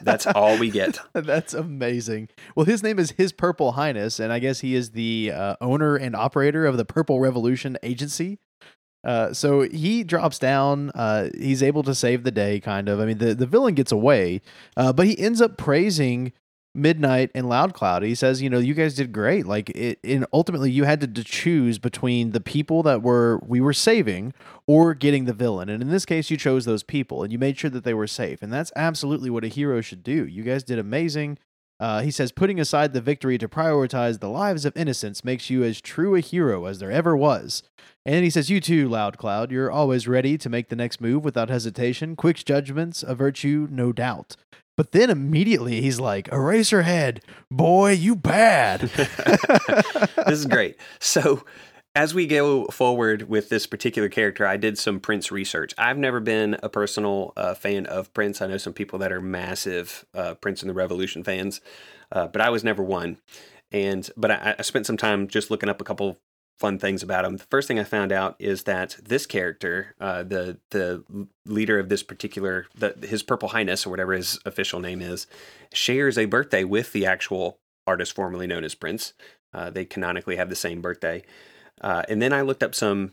That's all we get. (laughs) That's amazing. Well, his name is His Purple Highness, and I guess he is the uh, owner and operator of the Purple Revolution Agency. Uh, so he drops down. Uh, he's able to save the day, kind of. I mean, the, the villain gets away, uh, but he ends up praising Midnight and Loud Cloud. He says, you know, you guys did great. Like, it, and ultimately, you had to, to choose between the people that were we were saving or getting the villain. And in this case, you chose those people, and you made sure that they were safe. And that's absolutely what a hero should do. You guys did amazing. Uh, he says, putting aside the victory to prioritize the lives of innocents makes you as true a hero as there ever was. And then he says, You too, Loud Cloud, you're always ready to make the next move without hesitation. Quick judgments, a virtue, no doubt. But then immediately he's like, Eraserhead, boy, you bad. (laughs) this is great. So, as we go forward with this particular character, I did some Prince research. I've never been a personal uh, fan of Prince. I know some people that are massive uh, Prince and the Revolution fans, uh, but I was never one. And but I, I spent some time just looking up a couple fun things about him. The first thing I found out is that this character, uh, the the leader of this particular, the, his Purple Highness or whatever his official name is, shares a birthday with the actual artist formerly known as Prince. Uh, they canonically have the same birthday. Uh, and then I looked up some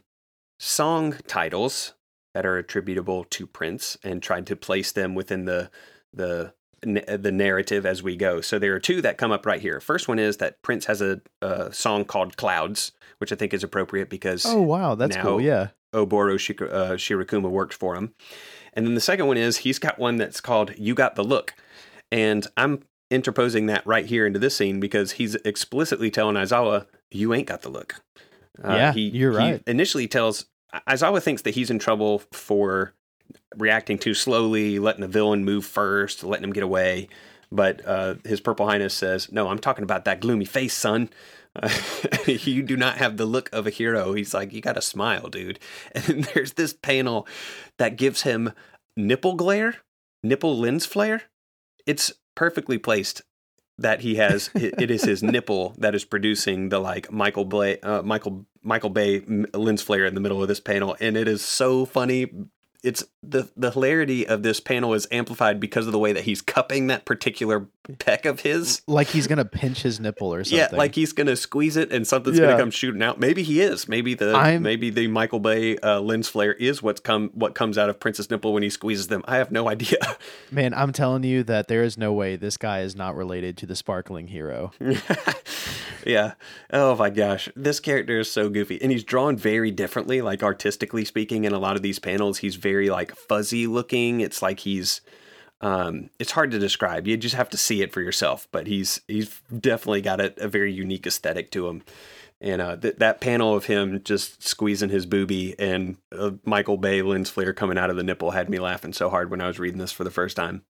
song titles that are attributable to Prince and tried to place them within the the the narrative as we go. So there are two that come up right here. First one is that Prince has a, a song called Clouds, which I think is appropriate because oh wow, that's cool. Yeah, Oboro Shik- uh, Shirakumo worked for him. And then the second one is he's got one that's called You Got the Look. And I'm interposing that right here into this scene because he's explicitly telling Aizawa, You ain't got the look. Uh, yeah, he, you're right. He initially tells Aizawa thinks that he's in trouble for reacting too slowly, letting the villain move first, letting him get away. But uh, his Purple Highness says, No, I'm talking about that gloomy face, son. Uh, (laughs) you do not have the look of a hero. He's like, You got to smile, dude. (laughs) And there's this panel that gives him nipple glare, nipple lens flare. It's perfectly placed that he has it is his nipple that is producing the like Michael Bay uh, Michael Michael Bay lens flare in the middle of this panel. And it is so funny it's the the hilarity of this panel is amplified because of the way that he's cupping that particular peck of his. Like he's gonna pinch his nipple or something. yeah like he's gonna squeeze it and something's yeah. gonna come shooting out. Maybe he is. Maybe the I'm, maybe the michael bay uh, lens flare is what's come what comes out of Prince's nipple when he squeezes them. I have no idea. (laughs) Man i'm telling you that there is no way this guy is not related to the sparkling hero. (laughs) Yeah. Oh my gosh. This character is so goofy and he's drawn very differently like artistically speaking in a lot of these panels. He's very very like fuzzy looking. It's like he's um, it's hard to describe. You just have to see it for yourself. But he's he's definitely got a, a very unique aesthetic to him. And uh, th- that panel of him just squeezing his booby and uh, Michael Bay lens flare coming out of the nipple had me laughing so hard when I was reading this for the first time.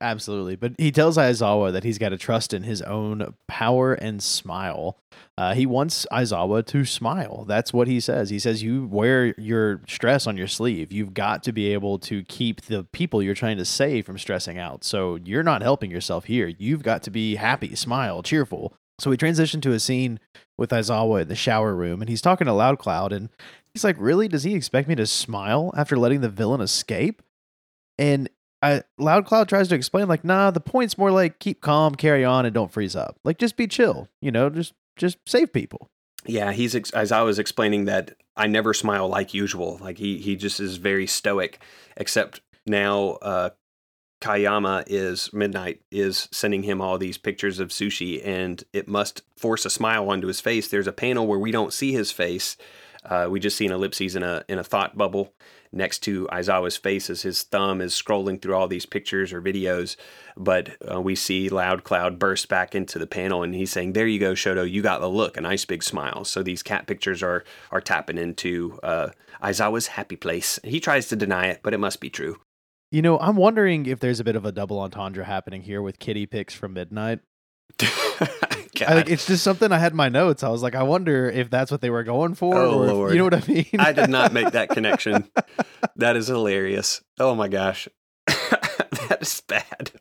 Absolutely. But he tells Aizawa that he's got to trust in his own power and smile. Uh, he wants Aizawa to smile. That's what he says. He says, You wear your stress on your sleeve. You've got to be able to keep the people you're trying to save from stressing out. So you're not helping yourself here. You've got to be happy, smile, cheerful. So we transition to a scene with Aizawa in the shower room, and he's talking to Loud Cloud, and he's like, Really? Does he expect me to smile after letting the villain escape? And I, Loud Cloud tries to explain like, nah, the point's more like keep calm, carry on, and don't freeze up. Like, just be chill. You know, just just save people. Yeah, he's as I was explaining that I never smile like usual. Like he he just is very stoic. Except now, uh, Kayama is Midnight is sending him all these pictures of sushi, and it must force a smile onto his face. There's a panel where we don't see his face. Uh, we just see an ellipses in a in a thought bubble, next to Aizawa's face as his thumb is scrolling through all these pictures or videos. But uh, we see Loud Cloud burst back into the panel and he's saying, There you go, Shota, you got the look, a nice big smile. So these cat pictures are, are tapping into uh, Aizawa's happy place. He tries to deny it, but it must be true. You know, I'm wondering if there's a bit of a double entendre happening here with kitty pics from Midnight. (laughs) I, like, it's just something I had in my notes. I was like, I wonder if that's what they were going for. Oh Lord, you know what I mean? I did not make that connection. (laughs) that is hilarious. Oh my gosh, (laughs) that is bad.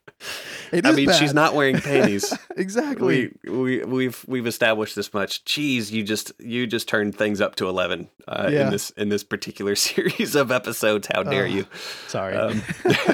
It I mean, bad. she's not wearing (laughs) panties. exactly. We, we we've we've established this much. Jeez, you just you just turned things up to eleven uh, yeah. in this in this particular (laughs) series of episodes. How dare you? Sorry. Um,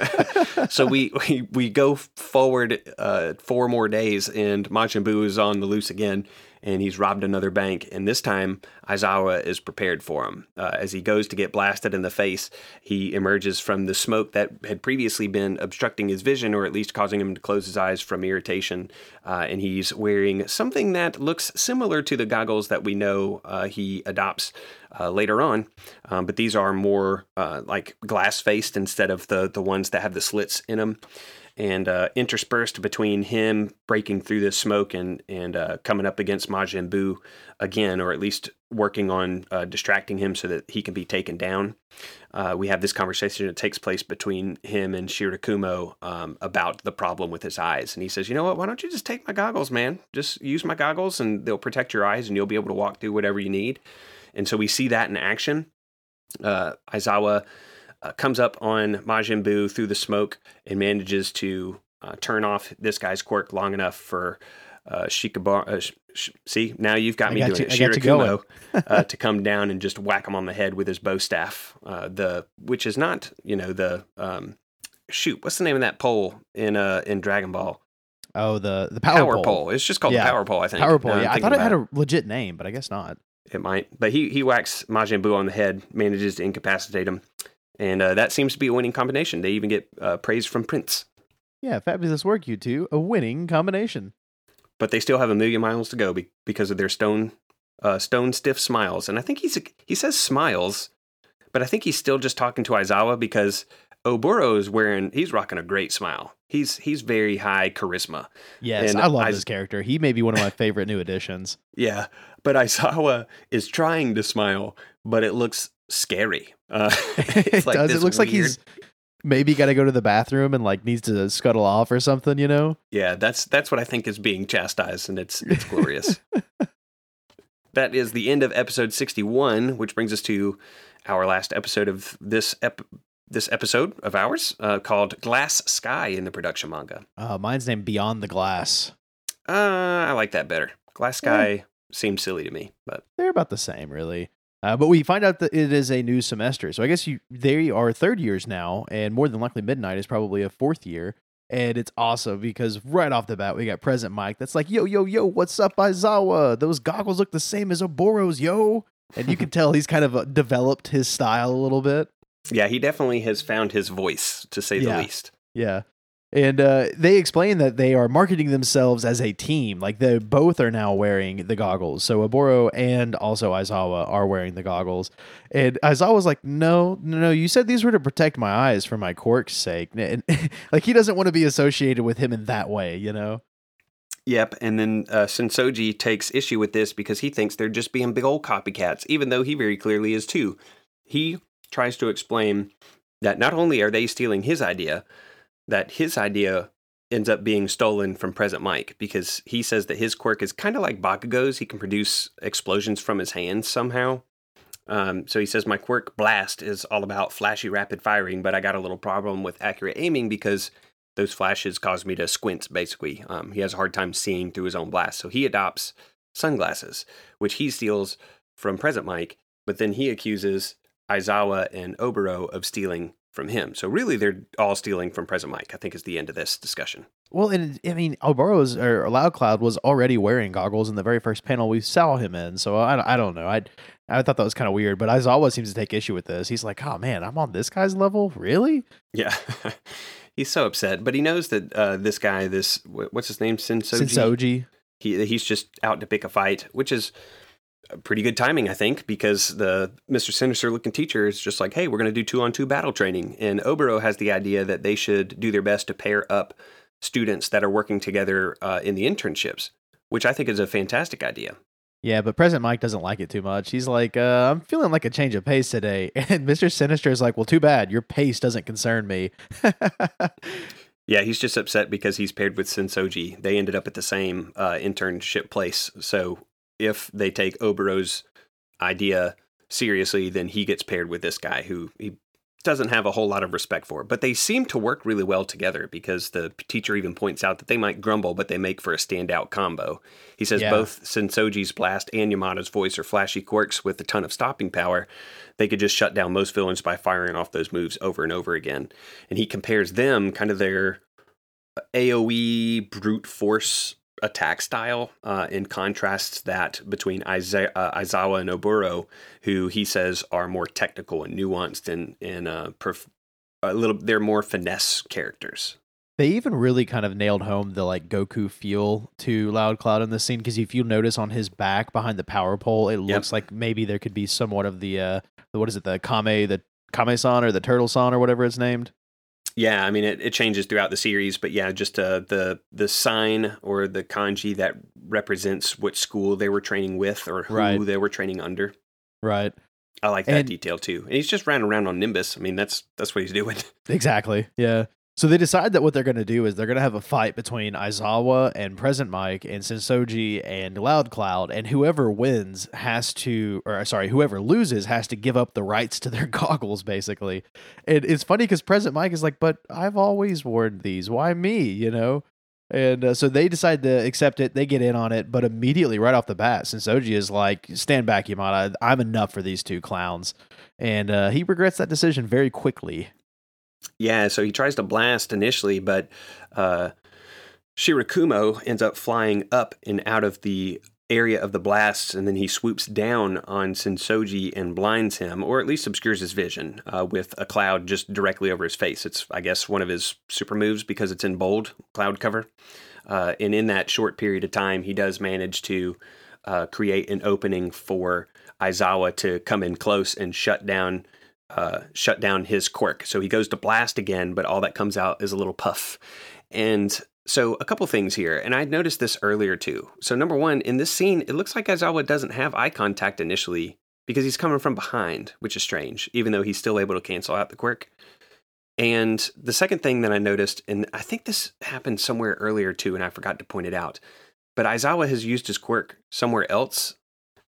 (laughs) so we, we we go forward uh, four more days, and Majin Buu is on the loose again and he's robbed another bank. And this time, Aizawa is prepared for him. Uh, as he goes to get blasted in the face, he emerges from the smoke that had previously been obstructing his vision, or at least causing him to close his eyes from irritation. Uh, and he's wearing something that looks similar to the goggles that we know uh, he adopts uh, later on. Um, but these are more uh, like glass faced instead of the, the ones that have the slits in them and uh, interspersed between him breaking through the smoke and and uh, coming up against Majin Buu again, or at least working on uh, distracting him so that he can be taken down. Uh, we have this conversation that takes place between him and Shirakumo um, about the problem with his eyes, and he says, "You know what? Why don't you just take my goggles, man? Just use my goggles, and they'll protect your eyes, and you'll be able to walk through whatever you need." And so we see that in action. Uh, Aizawa uh, comes up on Majin Buu through the smoke and manages to uh, turn off this guy's quirk long enough for uh. Uh, sh- see, now you've got me got doing you, it. Shirakumo uh, (laughs) to come down and just whack him on the head with his bow staff. Uh, the which is not, you know, the um, shoot. What's the name of that pole in uh in Dragon Ball? Oh, the the power, power pole. pole. It's just called yeah. the power pole. I think. Power pole. yeah, I thought it had a legit name, but I guess not. It might, but he he whacks Majin Buu on the head, manages to incapacitate him, and uh, that seems to be a winning combination. They even get uh, praise from Prince, Yeah, fabulous work, you two. A winning combination. but they still have a million miles to go be- because of their stone uh, stone stiff smiles. And I think he's he says smiles, but I think he's still just talking to Aizawa because Oboro is wearing he's rocking a great smile. He's he's very high charisma. Yes, And I love I- this character. He may be one of my favorite new additions. (laughs) Yeah, but Aizawa is trying to smile, but it looks scary. Uh, it (laughs) it's (laughs) like does. It looks like he's maybe got to go to the bathroom and like needs to scuttle off or something. You know? Yeah, that's that's what I think is being chastised, and it's it's glorious. (laughs) that is the end of episode sixty-one, which brings us to our last episode of this ep- this episode of ours, uh, called "Glass Sky" in the production manga. Uh, mine's named Beyond the Glass. Uh, I like that better. Glass Sky seems silly to me, but They're about the same, really. Uh, but we find out that it is a new semester. So I guess you they are third years now, and more than likely Midnight is probably a fourth year. And it's awesome because right off the bat we got Present Mic that's like, yo, yo, yo, what's up, Aizawa? Those goggles look the same as Oboro's, yo. And you can (laughs) tell he's kind of uh, developed his style a little bit. yeah, he definitely has found his voice, to say Yeah. the least. Yeah. And uh, they explain that they are marketing themselves as a team. Like they both are now wearing the goggles. So Oboro and also Aizawa are wearing the goggles. And Aizawa's like, no, no, no. You said these were to protect my eyes for my quirk's sake. (laughs) And, like he doesn't want to be associated with him in that way, you know? Yep, and then uh, Sensoji takes issue with this because he thinks they're just being big old copycats, even though he very clearly is too. He tries to explain that not only are they stealing his idea, that his idea ends up being stolen from Present Mic because he says that his quirk is kind of like Bakugo's. He can produce explosions from his hands somehow. Um, so he says, My quirk Blast is all about flashy rapid firing, but I got a little problem with accurate aiming because those flashes cause me to squint, basically. Um, he has a hard time seeing through his own blast. So he adopts sunglasses, which he steals from Present Mic, but then he accuses Aizawa and Oboro of stealing from him. So really, they're all stealing from Present Mic, I think is the end of this discussion. Well, and I mean, Oboro's or Loud Cloud was already wearing goggles in the very first panel we saw him in. So I, I don't know. I I thought that was kind of weird, but Aizawa seems to take issue with this. He's like, oh man, I'm on this guy's level? Really? Yeah. (laughs) he's so upset, but he knows that uh, this guy, this, what's his name? Sensoji? Sensoji. he he's just out to pick a fight, which is pretty good timing, I think, because the Mr. Sinister looking teacher is just like, hey, we're going to do two on two battle training. And Oboro has the idea that they should do their best to pair up students that are working together uh, in the internships, which I think is a fantastic idea. Yeah, but Present Mic doesn't like it too much. He's like, uh, I'm feeling like a change of pace today. (laughs) And Mr. Sinister is like, well, too bad. Your pace doesn't concern me. (laughs) Yeah, he's just upset because he's paired with Sensoji. They ended up at the same uh, internship place. So if they take Oboro's idea seriously, then he gets paired with this guy who he doesn't have a whole lot of respect for. But they seem to work really well together because the teacher even points out that they might grumble, but they make for a standout combo. He says Yeah. both Sensoji's blast and Yamada's voice are flashy quirks with a ton of stopping power. They could just shut down most villains by firing off those moves over and over again. And he compares them, kind of their AoE brute force attack style, uh, and contrasts that between Aiza- uh, Aizawa and Oboro, who he says are more technical and nuanced and and uh, perf- a little. They're more finesse characters. They even really kind of nailed home the like Goku feel to Loud Cloud in this scene because if you notice on his back behind the power pole, it looks like maybe there could be somewhat of the uh, the- what is it, the Kame, the Kame-san or the Turtle-san or whatever it's named. Yeah, I mean it, it changes throughout the series, but yeah, just uh, the the sign or the kanji that represents what school they were training with or who Right. they were training under. Right. I like that And- detail too. And he's just running around on Nimbus. I mean, that's that's what he's doing. (laughs) Exactly. Yeah. So they decide that what they're going to do is they're going to have a fight between Aizawa and Present Mic and Sensoji and Loud Cloud, and whoever wins has to, or sorry, whoever loses has to give up the rights to their (laughs) goggles, basically. And it's funny because Present Mic is like, "But I've always worn these. Why me?" You know. And uh, so they decide to accept it. They get in on it, but immediately, right off the bat, Sensoji is like, "Stand back, Yamada. I'm enough for these two clowns." And uh, he regrets that decision very quickly. Yeah, so he tries to blast initially, but uh, Shirakumo ends up flying up and out of the area of the blasts, and then he swoops down on Sensoji and blinds him, or at least obscures his vision uh, with a cloud just directly over his face. It's, I guess, one of his super moves because it's in bold cloud cover. Uh, and in that short period of time, he does manage to uh, create an opening for Aizawa to come in close and shut down. Uh, shut down his quirk. So he goes to blast again, but all that comes out is a little puff. And so, a couple things here, and I noticed this earlier too. So, number one, in this scene, it looks like Aizawa doesn't have eye contact initially because he's coming from behind, which is strange, even though he's still able to cancel out the quirk. And the second thing that I noticed, and I think this happened somewhere earlier too, and I forgot to point it out, but Aizawa has used his quirk somewhere else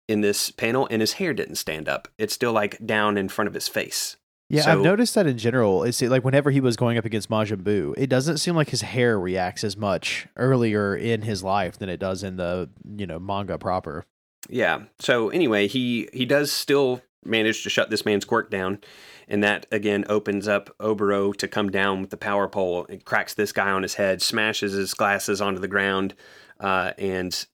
in this panel, and his hair didn't stand up. It's still like down in front of his face. Yeah, So- I've noticed that in general. It's like whenever he was going up against Majin Buu, it doesn't seem like his hair reacts as much earlier in his life than it does in the you know manga proper. Yeah. So anyway, he he does still manage to shut this man's quirk down, and that again opens up Oboro to come down with the power pole and cracks this guy on his head, smashes his glasses onto the ground, uh, and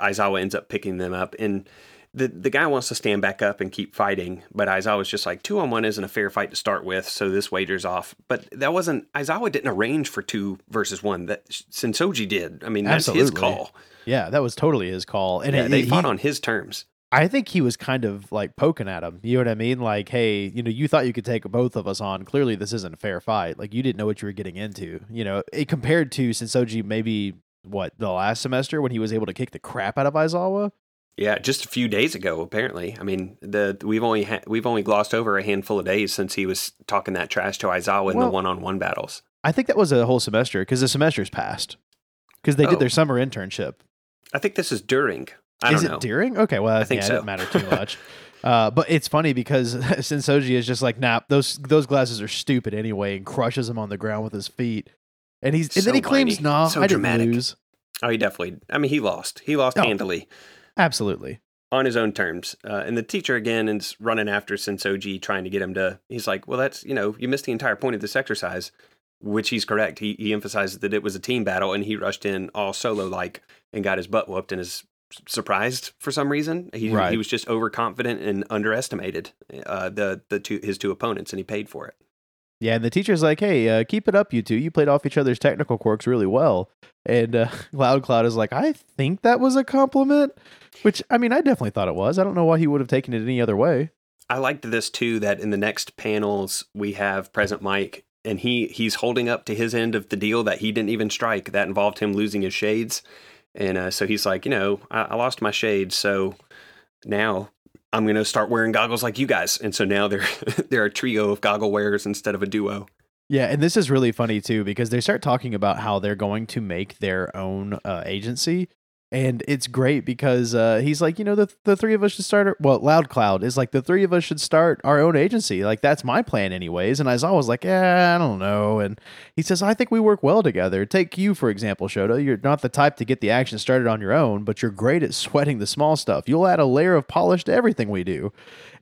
Aizawa ends up picking them up. And the the guy wants to stand back up and keep fighting, but Aizawa's just like two on one isn't a fair fight to start with, so this wager's off. But that wasn't Aizawa didn't arrange for two versus one. That Sensoji did. I mean, that's his call. Yeah, that was totally his call, and yeah, it, they he- fought on his terms. I think he was kind of like poking at him. You know what I mean? Like, hey, you know, you thought you could take both of us on. Clearly, this isn't a fair fight. Like, you didn't know what you were getting into. You know, it compared to Sensoji maybe what the last semester when he was able to kick the crap out of Aizawa. Yeah, just a few days ago, apparently. I mean, the we've only ha- we've only glossed over a handful of days since he was talking that trash to Aizawa in the one-on-one battles. I think that was a whole semester because the semester's passed because they Oh. did their summer internship. I think this is during. I is don't know. it during? Okay, well, I think yeah, so. it didn't matter too much. (laughs) uh, but it's funny because (laughs) Sensoji is just like, nah, those those glasses are stupid anyway, and crushes him on the ground with his feet. And he's and So then he claims, whiny. "Nah, So I didn't dramatic. lose." oh, he definitely. I mean, he lost. He lost Oh. handily Absolutely. on his own terms. Uh, and the teacher again is running after Sensoji, trying to get him to. He's like, "Well, that's you know, you missed the entire point of this exercise." Which he's correct. He he emphasizes that it was a team battle, and he rushed in all solo like and got his butt whooped, and is surprised for some reason. He Right. he was just overconfident and underestimated uh, the the two his two opponents, and he paid for it. Yeah, and the teacher's like, "Hey, uh, keep it up, you two. You played off each other's technical quirks really well." And uh, (laughs) Loud Cloud is like, "I think that was a compliment," which I mean, I definitely thought it was. I don't know why he would have taken it any other way. I liked this too. That in the next panels we have Present Mic, and he he's holding up to his end of the deal that he didn't even strike. That involved him losing his shades, and uh, so he's like, you know, I, I lost my shades, so now I'm gonna start wearing goggles like you guys. And so now they're (laughs) they're a trio of goggle wearers instead of a duo. Yeah, and this is really funny too because they start talking about how they're going to make their own uh, agency, and it's great because uh, he's like, you know, the the three of us should start. our- Well, Loud Cloud is like the three of us should start our own agency. Like that's my plan, anyways. And Aizawa was like, yeah, I don't know. And he says, I think we work well together. Take you for example, Shota. You're not the type to get the action started on your own, but you're great at sweating the small stuff. You'll add a layer of polish to everything we do.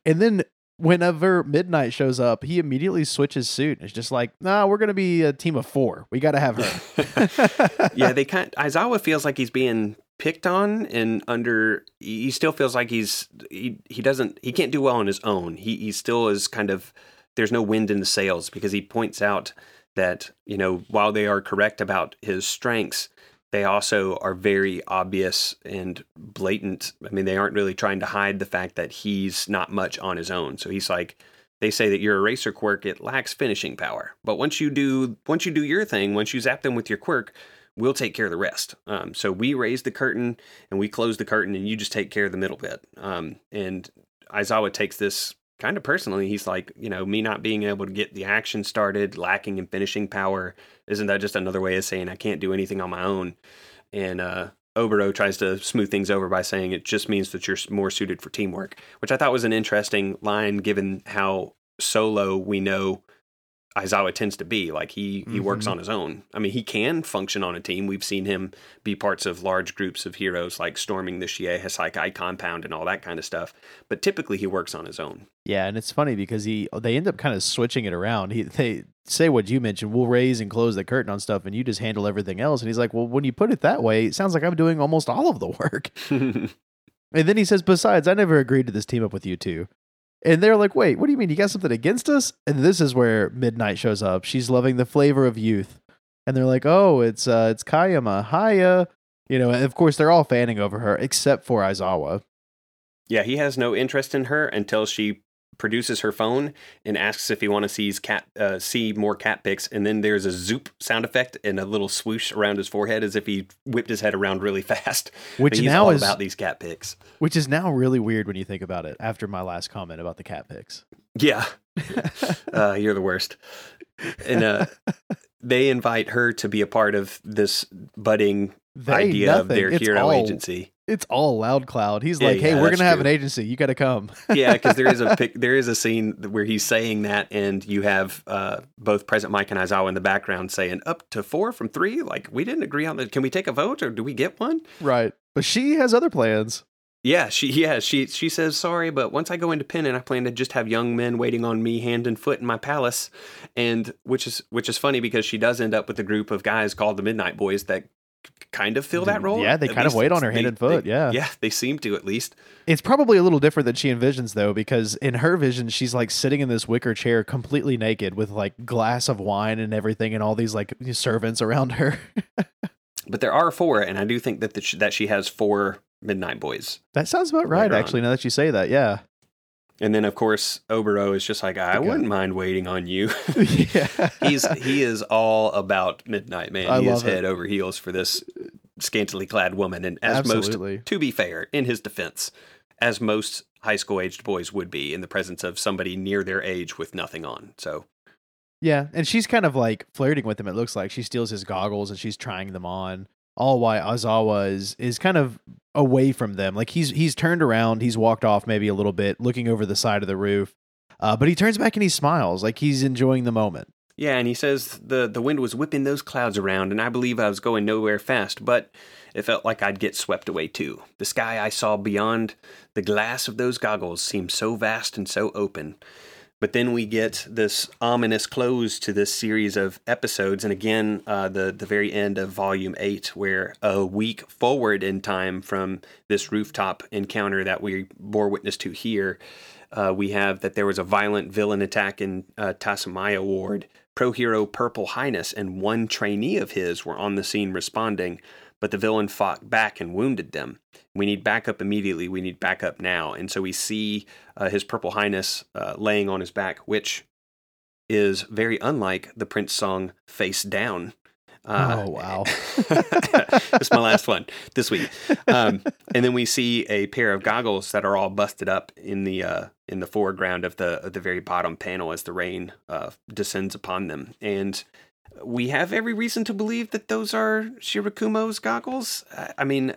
And then whenever Midnight shows up, he immediately switches suit. It's just like, nah, we're gonna be a team of four. We got to have her. (laughs) yeah, they kind Aizawa feels like he's being picked on and under he still feels like he's he, he doesn't he can't do well on his own. He he still is kind of there's no wind in the sails because he points out that, you know, while they are correct about his strengths, they also are very obvious and blatant. I mean, they aren't really trying to hide the fact that he's not much on his own. So he's like they say that your eraser quirk it lacks finishing power. But once you do once you do your thing, once you zap them with your quirk, we'll take care of the rest. Um, so we raise the curtain and we close the curtain, and you just take care of the middle bit. Um, and Aizawa takes this kind of personally. He's like, you know, me not being able to get the action started, lacking in finishing power, isn't that just another way of saying I can't do anything on my own? And uh, Oboro tries to smooth things over by saying it just means that you're more suited for teamwork, which I thought was an interesting line given how solo we know Aizawa tends to be. Like he he works Mhm. on his own. I mean, he can function on a team. We've seen him be parts of large groups of heroes like storming the Shie Hassaikai compound and all that kind of stuff. But typically he works on his own. Yeah, and it's funny because he they end up kind of switching it around. He they say what you mentioned, we'll raise and close the curtain on stuff and you just handle everything else. And he's like, Well, when you put it that way, it sounds like I'm doing almost all of the work. (laughs) And then he says, Besides, I never agreed to this team up with you two. And they're like, Wait, what do you mean? You got something against us? And this is where Midnight shows up. She's loving the flavor of youth. And they're like, Oh, it's uh it's Kayama. Hiya. You know, and of course they're all fanning over her, except for Aizawa. yeah, he has no interest in her until she produces her phone and asks if he want to see cat uh, see more cat pics and then there's a zoop sound effect and a little swoosh around his forehead as if he whipped his head around really (laughs) fast. Which now is about these cat pics. which is now really weird when you think about it after my last comment about the cat pics. yeah. (laughs) Uh, you're the worst. And uh, they invite her to be a part of this budding They idea of their It's hero all- agency It's all Loud Cloud. He's Yeah, like, "Hey, yeah, we're gonna have true. an agency. You got to come." (laughs) yeah, because there is a (laughs) pic, there is a scene where he's saying that, and you have uh, both Present Mic and Aizawa in the background saying up to four from three. Like we didn't agree on that. Can we take a vote, or do we get one? right. But she has other plans. Yeah, she yeah she she says sorry, but once I go independent, I plan to just have young men waiting on me hand and foot in my palace, and which is which is funny because she does end up with a group of guys called the Midnight Boys that kind of fill that role. Yeah, they kind of wait on her hand and foot. they- yeah. yeah, they seem to at least. It's probably a little different than she envisions though, because in her vision, she's like sitting in this wicker chair, completely naked, with like glass of wine and everything, and all these like servants around her. (laughs) But there are four, and I do think that the, that she has four Midnight Boys. that sounds about right, Later on. actually. Now that you say that, yeah. And then of course Oboro is just like I wouldn't mind waiting on you. (laughs) (laughs) yeah. He's he is all about Midnight Man. I he is it. head over heels for this scantily clad woman, and as Absolutely. most, to be fair, in his defense, as most high school aged boys would be in the presence of somebody near their age with nothing on. So Yeah, and she's kind of like flirting with him. It looks like she steals his goggles and she's trying them on. All while Aizawa is is kind of away from them. Like he's he's turned around, he's walked off maybe a little bit, looking over the side of the roof. Uh, but he turns back and he smiles, like he's enjoying the moment. yeah, and he says the the wind was whipping those clouds around, and I believe I was going nowhere fast, but it felt like I'd get swept away too. The sky I saw beyond the glass of those goggles seemed so vast and so open. But then we get this ominous close to this series of episodes, and again, uh, the the very end of Volume Eight, where a week forward in time from this rooftop encounter that we bore witness to here, uh, we have that there was a violent villain attack in uh, Tasamaya Ward. Pro hero Purple Highness and one trainee of his were on the scene responding, but the villain fought back and wounded them. We need backup immediately. We need backup now. And so we see uh, his Purple Highness uh, laying on his back, which is very unlike the Prince song Face Down. Uh, oh wow. (laughs) That's my last one this week. Um, and then we see a pair of goggles that are all busted up in the uh, in the foreground of the of the very bottom panel as the rain uh, descends upon them. And we have every reason to believe that those are Shirakumo's goggles. I- mean,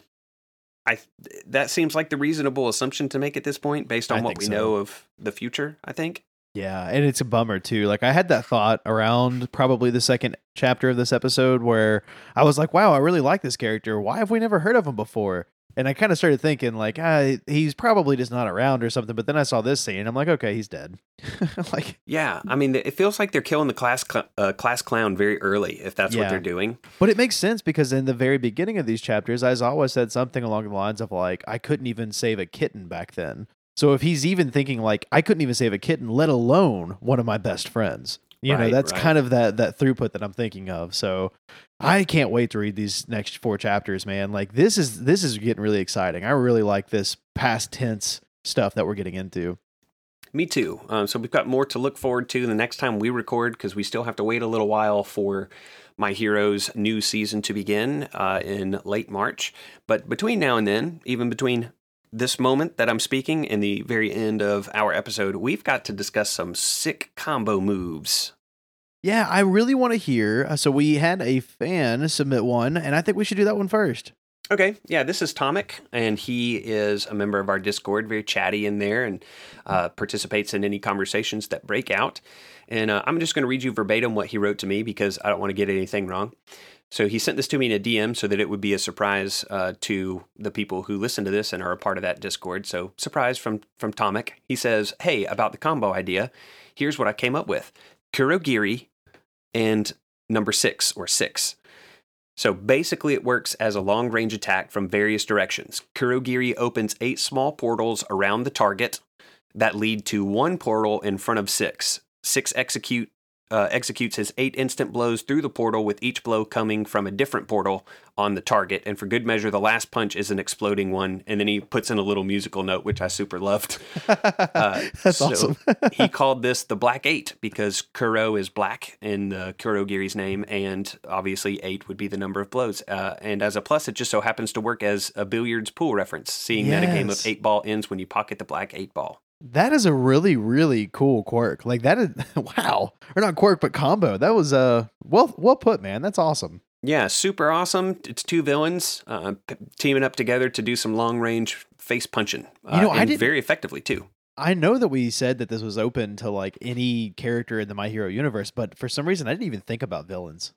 I that seems like the reasonable assumption to make at this point, based on I what we so. know of the future. I think. Yeah, and it's a bummer too. Like I had that thought around probably the second chapter of this episode where I was like, "Wow, I really like this character. Why have we never heard of him before?" And I kind of started thinking like, ah, he's probably just not around or something. But then I saw this scene, and I'm like, okay, he's dead. (laughs) like, Yeah, I mean, it feels like they're killing the class cl- uh, class clown very early, if that's what they're doing. but it makes sense because in the very beginning of these chapters, Aizawa said something along the lines of like, I couldn't even save a kitten back then. So if he's even thinking like, I couldn't even save a kitten, let alone one of my best friends. You know, that's right. kind of that that throughput that I'm thinking of. So I can't wait to read these next four chapters, man. Like this is this is getting really exciting. I really like this past tense stuff that we're getting into. Me too. Um, so we've got more to look forward to the next time we record because we still have to wait a little while for My Hero's new season to begin uh, in late March. But between now and then, even between this moment that I'm speaking in the very end of our episode, we've got to discuss some sick combo moves. Yeah, I really want to hear. uh, So we had a fan submit one, and I think we should do that one first. Okay, yeah, this is Tomic, and he is a member of our Discord, very chatty in there, and uh, participates in any conversations that break out. And uh, I'm just going to read you verbatim what he wrote to me because I don't want to get anything wrong. So he sent this to me in a DM so that it would be a surprise uh, to the people who listen to this and are a part of that Discord. So surprise from from Tomic. He says, "Hey, about the combo idea, here's what I came up with: Kurogiri and number six or six. So basically, it works as a long range attack from various directions. Kurogiri opens eight small portals around the target that lead to one portal in front of six. Six execute uh, executes his eight instant blows through the portal, with each blow coming from a different portal on the target. And for good measure, the last punch is an exploding one. And then he puts in a little musical note, which I super loved. (laughs) Uh, That's so awesome. (laughs) he called this the Black Eight because Kuro is black in uh, Kurogiri's name, and obviously eight would be the number of blows. Uh, and as a plus, it just so happens to work as a billiards pool reference, seeing that a game of eight ball ends when you pocket the black eight ball. That is a really, really cool quirk. Like that is (laughs) wow. Or not quirk, but combo. That was uh well well put, man. That's awesome. Yeah, super awesome. It's two villains uh, p- teaming up together to do some long range face punching. Uh, You know, I and didn't- very effectively too. I know that we said that this was open to like any character in the My Hero universe, but for some reason I didn't even think about villains.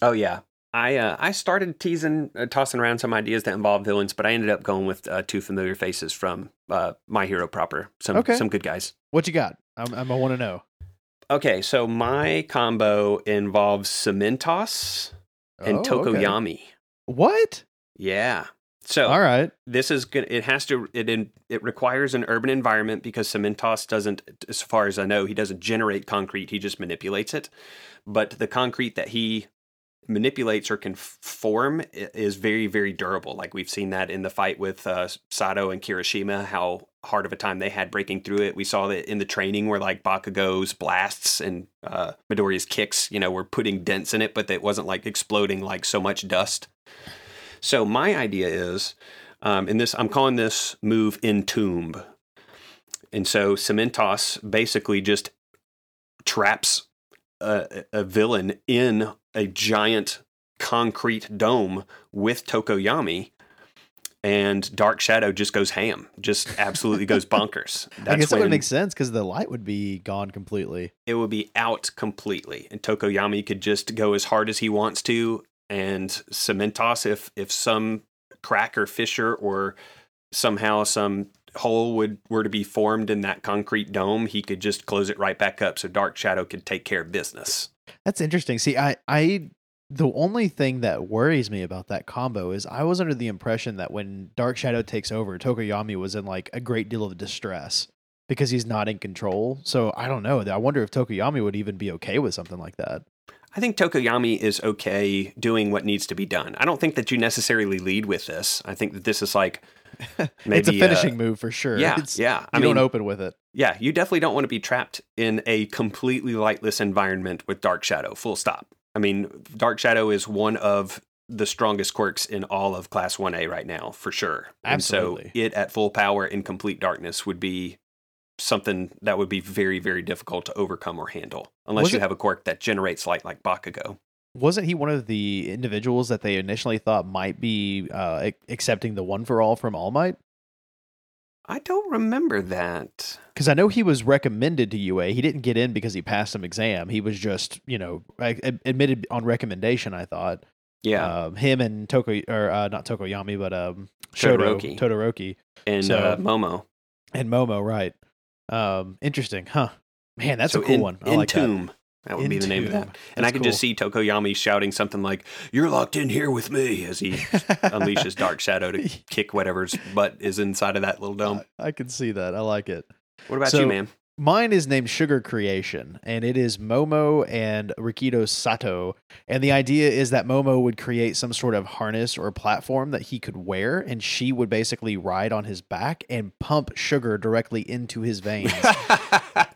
Oh yeah, I uh, I started teasing, uh, tossing around some ideas that involve villains, but I ended up going with uh, two familiar faces from uh, My Hero proper. Some Okay. some good guys. What you got? I'm, I'm I want to know. Okay, so my combo involves Cementoss and Oh, okay. Tokoyami. What? Yeah. So All right. this is good. It has to. It in, it requires an urban environment because Cementoss doesn't, as far as I know, he doesn't generate concrete. He just manipulates it. But the concrete that he manipulates or can form is very, very durable. Like we've seen that in the fight with uh, Sato and Kirishima, how hard of a time they had breaking through it. We saw that in the training where like Bakugo's blasts and uh, Midoriya's kicks, you know, were putting dents in it, but it wasn't like exploding like so much dust. So my idea is, um, in this, I'm calling this move Entomb. And so Cementoss basically just traps a, a villain in a giant concrete dome with Tokoyami, and Dark Shadow just goes ham, just absolutely goes (laughs) bonkers. I guess that would make sense because the light would be gone completely. it would be out completely, and Tokoyami could just go as hard as he wants to, and Cementoss, if if some crack or fissure or somehow some hole would were to be formed in that concrete dome, he could just close it right back up, so Dark Shadow could take care of business. That's interesting. See, I, I, the only thing that worries me about that combo is I was under the impression that when Dark Shadow takes over, Tokoyami was in like a great deal of distress because he's not in control. So I don't know. I wonder if Tokoyami would even be okay with something like that. I think Tokoyami is okay doing what needs to be done. I don't think that you necessarily lead with this. I think that this is like maybe (laughs) it's a uh, finishing move for sure. yeah, It's, yeah. You I mean, don't open with it. yeah, you definitely don't want to be trapped in a completely lightless environment with Dark Shadow. Full stop. I mean, Dark Shadow is one of the strongest quirks in all of Class 1A right now, for sure. Absolutely. And so it at full power in complete darkness would be something that would be very, very difficult to overcome or handle, unless Was you it- have a quirk that generates light like Bakugo. Wasn't he one of the individuals that they initially thought might be uh, accepting the one for all from All Might? I don't remember that. because I know he was recommended to UA. He didn't get in because he passed some exam. He was just, you know, admitted on recommendation. I thought. Yeah. Um, him and Toko or uh, not Tokoyami, but um, Shoto, Todoroki. Todoroki, and so- uh, Momo. and Momo. Right. Um, interesting, huh? Man, that's So a cool in, one. I like that. That would be the name of that. And I could just see Tokoyami shouting something like, You're locked in here with me as he (laughs) unleashes Dark Shadow to (laughs) kick whatever's butt is inside of that little dome. I, I can see that. I like it. What about so- you, man? Mine is named Sugar Creation, and it is Momo and Rikido Sato. And the idea is that Momo would create some sort of harness or platform that he could wear, and she would basically ride on his back and pump sugar directly into his veins. (laughs)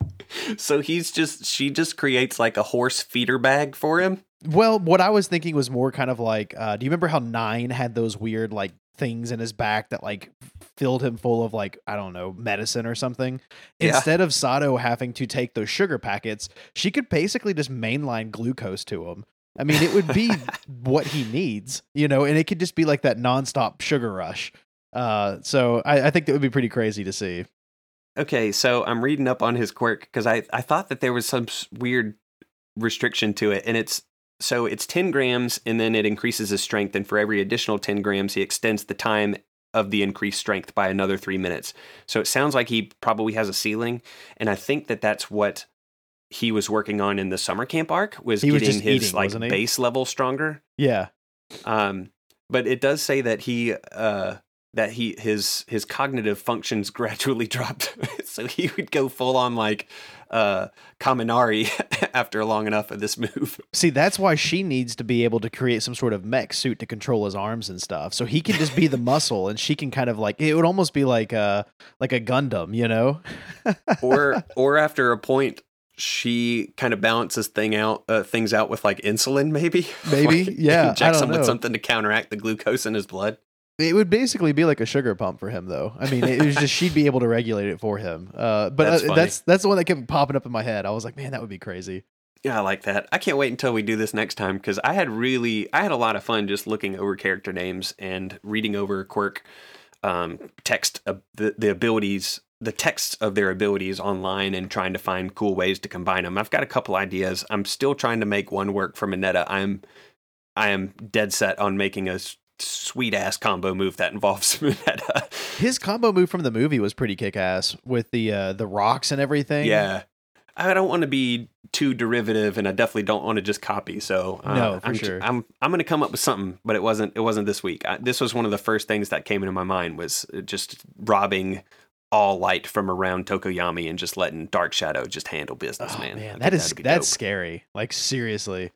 so he's just, she just creates like a horse feeder bag for him. well, what I was thinking was more kind of like, uh, do you remember how Nine had those weird like things in his back that like filled him full of like I don't know medicine or something? Yeah. Instead of Sato having to take those sugar packets, she could basically just mainline glucose to him. I mean, it would be (laughs) what he needs, you know, and it could just be like that nonstop sugar rush. Uh, so I, I think that would be pretty crazy to see. Okay, so I'm reading up on his quirk because I, I thought that there was some weird restriction to it, and it's so it's 10 grams and then it increases his strength, and for every additional 10 grams, he extends the time of the increased strength by another three minutes. So it sounds like he probably has a ceiling, and I think that that's what he was working on in the summer camp arc was He getting just his eating, like base level stronger. Yeah. Um, but it does say that he uh, that he his his cognitive functions (laughs) gradually dropped, (laughs) so he would go full on like uh, Kaminari (laughs) after long enough of this move. See, that's why she needs to be able to create some sort of mech suit to control his arms and stuff. So he can just be the muscle and she can kind of like it would almost be like a like a Gundam, you know? or or after a point she kind of balances thing out uh, things out with like insulin maybe Maybe, Like, yeah, injects him with something to counteract the glucose in his blood It would basically be like a sugar pump for him, though. I mean, it was just she'd be able to regulate it for him. Uh, but That's uh, that's that's the one that kept popping up in my head. I was like, man, that would be crazy. yeah i like that i can't wait until we do this next time because i had really i had a lot of fun just looking over character names and reading over quirk um, text uh, the, the abilities the texts of their abilities online and trying to find cool ways to combine them i've got a couple ideas i'm still trying to make one work for minetta i'm i am dead set on making a sweet ass combo move that involves (laughs) minetta His combo move from the movie was pretty kick ass with the uh, the rocks and everything. yeah i don't want to be too derivative and i definitely don't want to just copy so uh, No, for I'm, sure. i'm i'm going to come up with something but it wasn't it wasn't this week I, this was one of the first things that came into my mind was uh, just robbing all light from around tokoyami and just letting dark shadow just handle business Oh, man, man, that is that's dope. scary. Like seriously.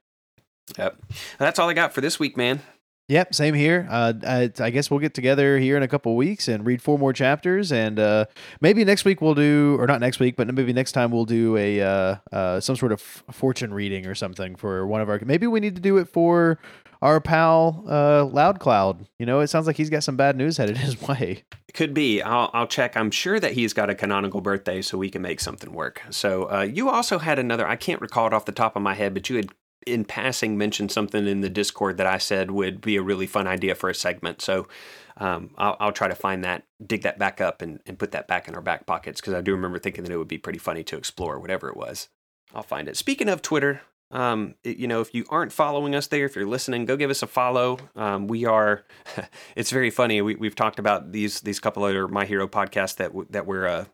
Yep. That's all I got for this week, man. Yep, same here. Uh, I, I guess we'll get together here in a couple weeks and read four more chapters, and uh, maybe next week we'll do, or not next week, but maybe next time we'll do a uh, uh, some sort of fortune reading or something for one of our. Maybe we need to do it for our pal uh, Loud Cloud. You know, it sounds like he's got some bad news headed (laughs) his way. Could be. I'll, I'll check. I'm sure that he's got a canonical birthday, so we can make something work. So uh, you also had another. I can't recall it off the top of my head, but you had, in passing, mentioned something in the Discord that I said would be a really fun idea for a segment. So um, I'll, I'll try to find that, dig that back up, and, and put that back in our back pockets because I do remember thinking that it would be pretty funny to explore, whatever it was. I'll find it. Speaking of Twitter, um, you know, if you aren't following us there, if you're listening, go give us a follow. Um, we are. (laughs) it's very funny. We, we've talked about these these couple other My Hero podcasts that w- that we're uh,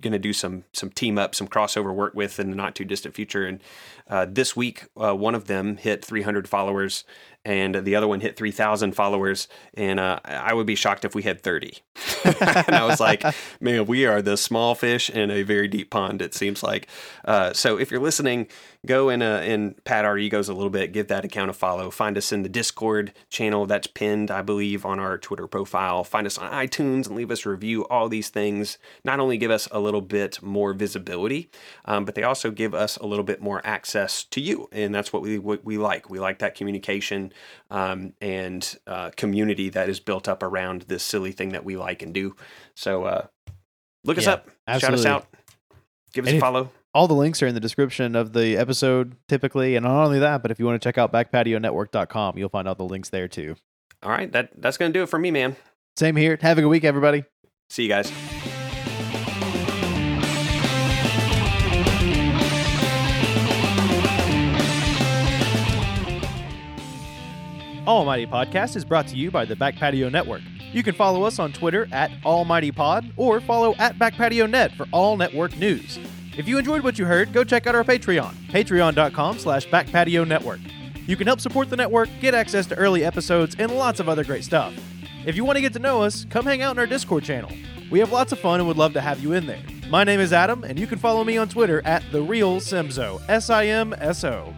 going to do some some team up, some crossover work with in the not too distant future. And uh, this week, uh, one of them hit 300 followers, and the other one hit 3,000 followers. And uh, I would be shocked if we had 30. (laughs) and I was like, (laughs) man, we are the small fish in a very deep pond. It seems like. Uh, so if you're listening, go and uh, and pat our egos a little bit. Give that account a follow. Find us in the Discord channel that's pinned, I believe, on our Twitter profile. Find us on iTunes and leave us a review. All these things not only give us a little bit more visibility, um, but they also give us a little bit more access to you, and that's what we what we like. We like that communication um, and uh, community that is built up around this silly thing that we like and do. So uh, look us Yeah, up, shout us out, give us And a follow. All the links are in the description of the episode typically, and not only that, but if you want to check out backpationetwork.com, you'll find all the links there too. All right, that that's gonna do it for me, man. Same here. Have a good week, everybody. See you guys. Almighty Podcast is brought to you by the Back Patio Network. You can follow us on Twitter at Almighty Pod or follow at Back Patio Net for all network news. If you enjoyed what you heard, go check out our Patreon, patreon.com slash backpatio network. You can help support the network, get access to early episodes, and lots of other great stuff. If you want to get to know us, come hang out in our Discord channel. We have lots of fun and would love to have you in there. My name is Adam, and you can follow me on Twitter at The Real Simso, S I M S O.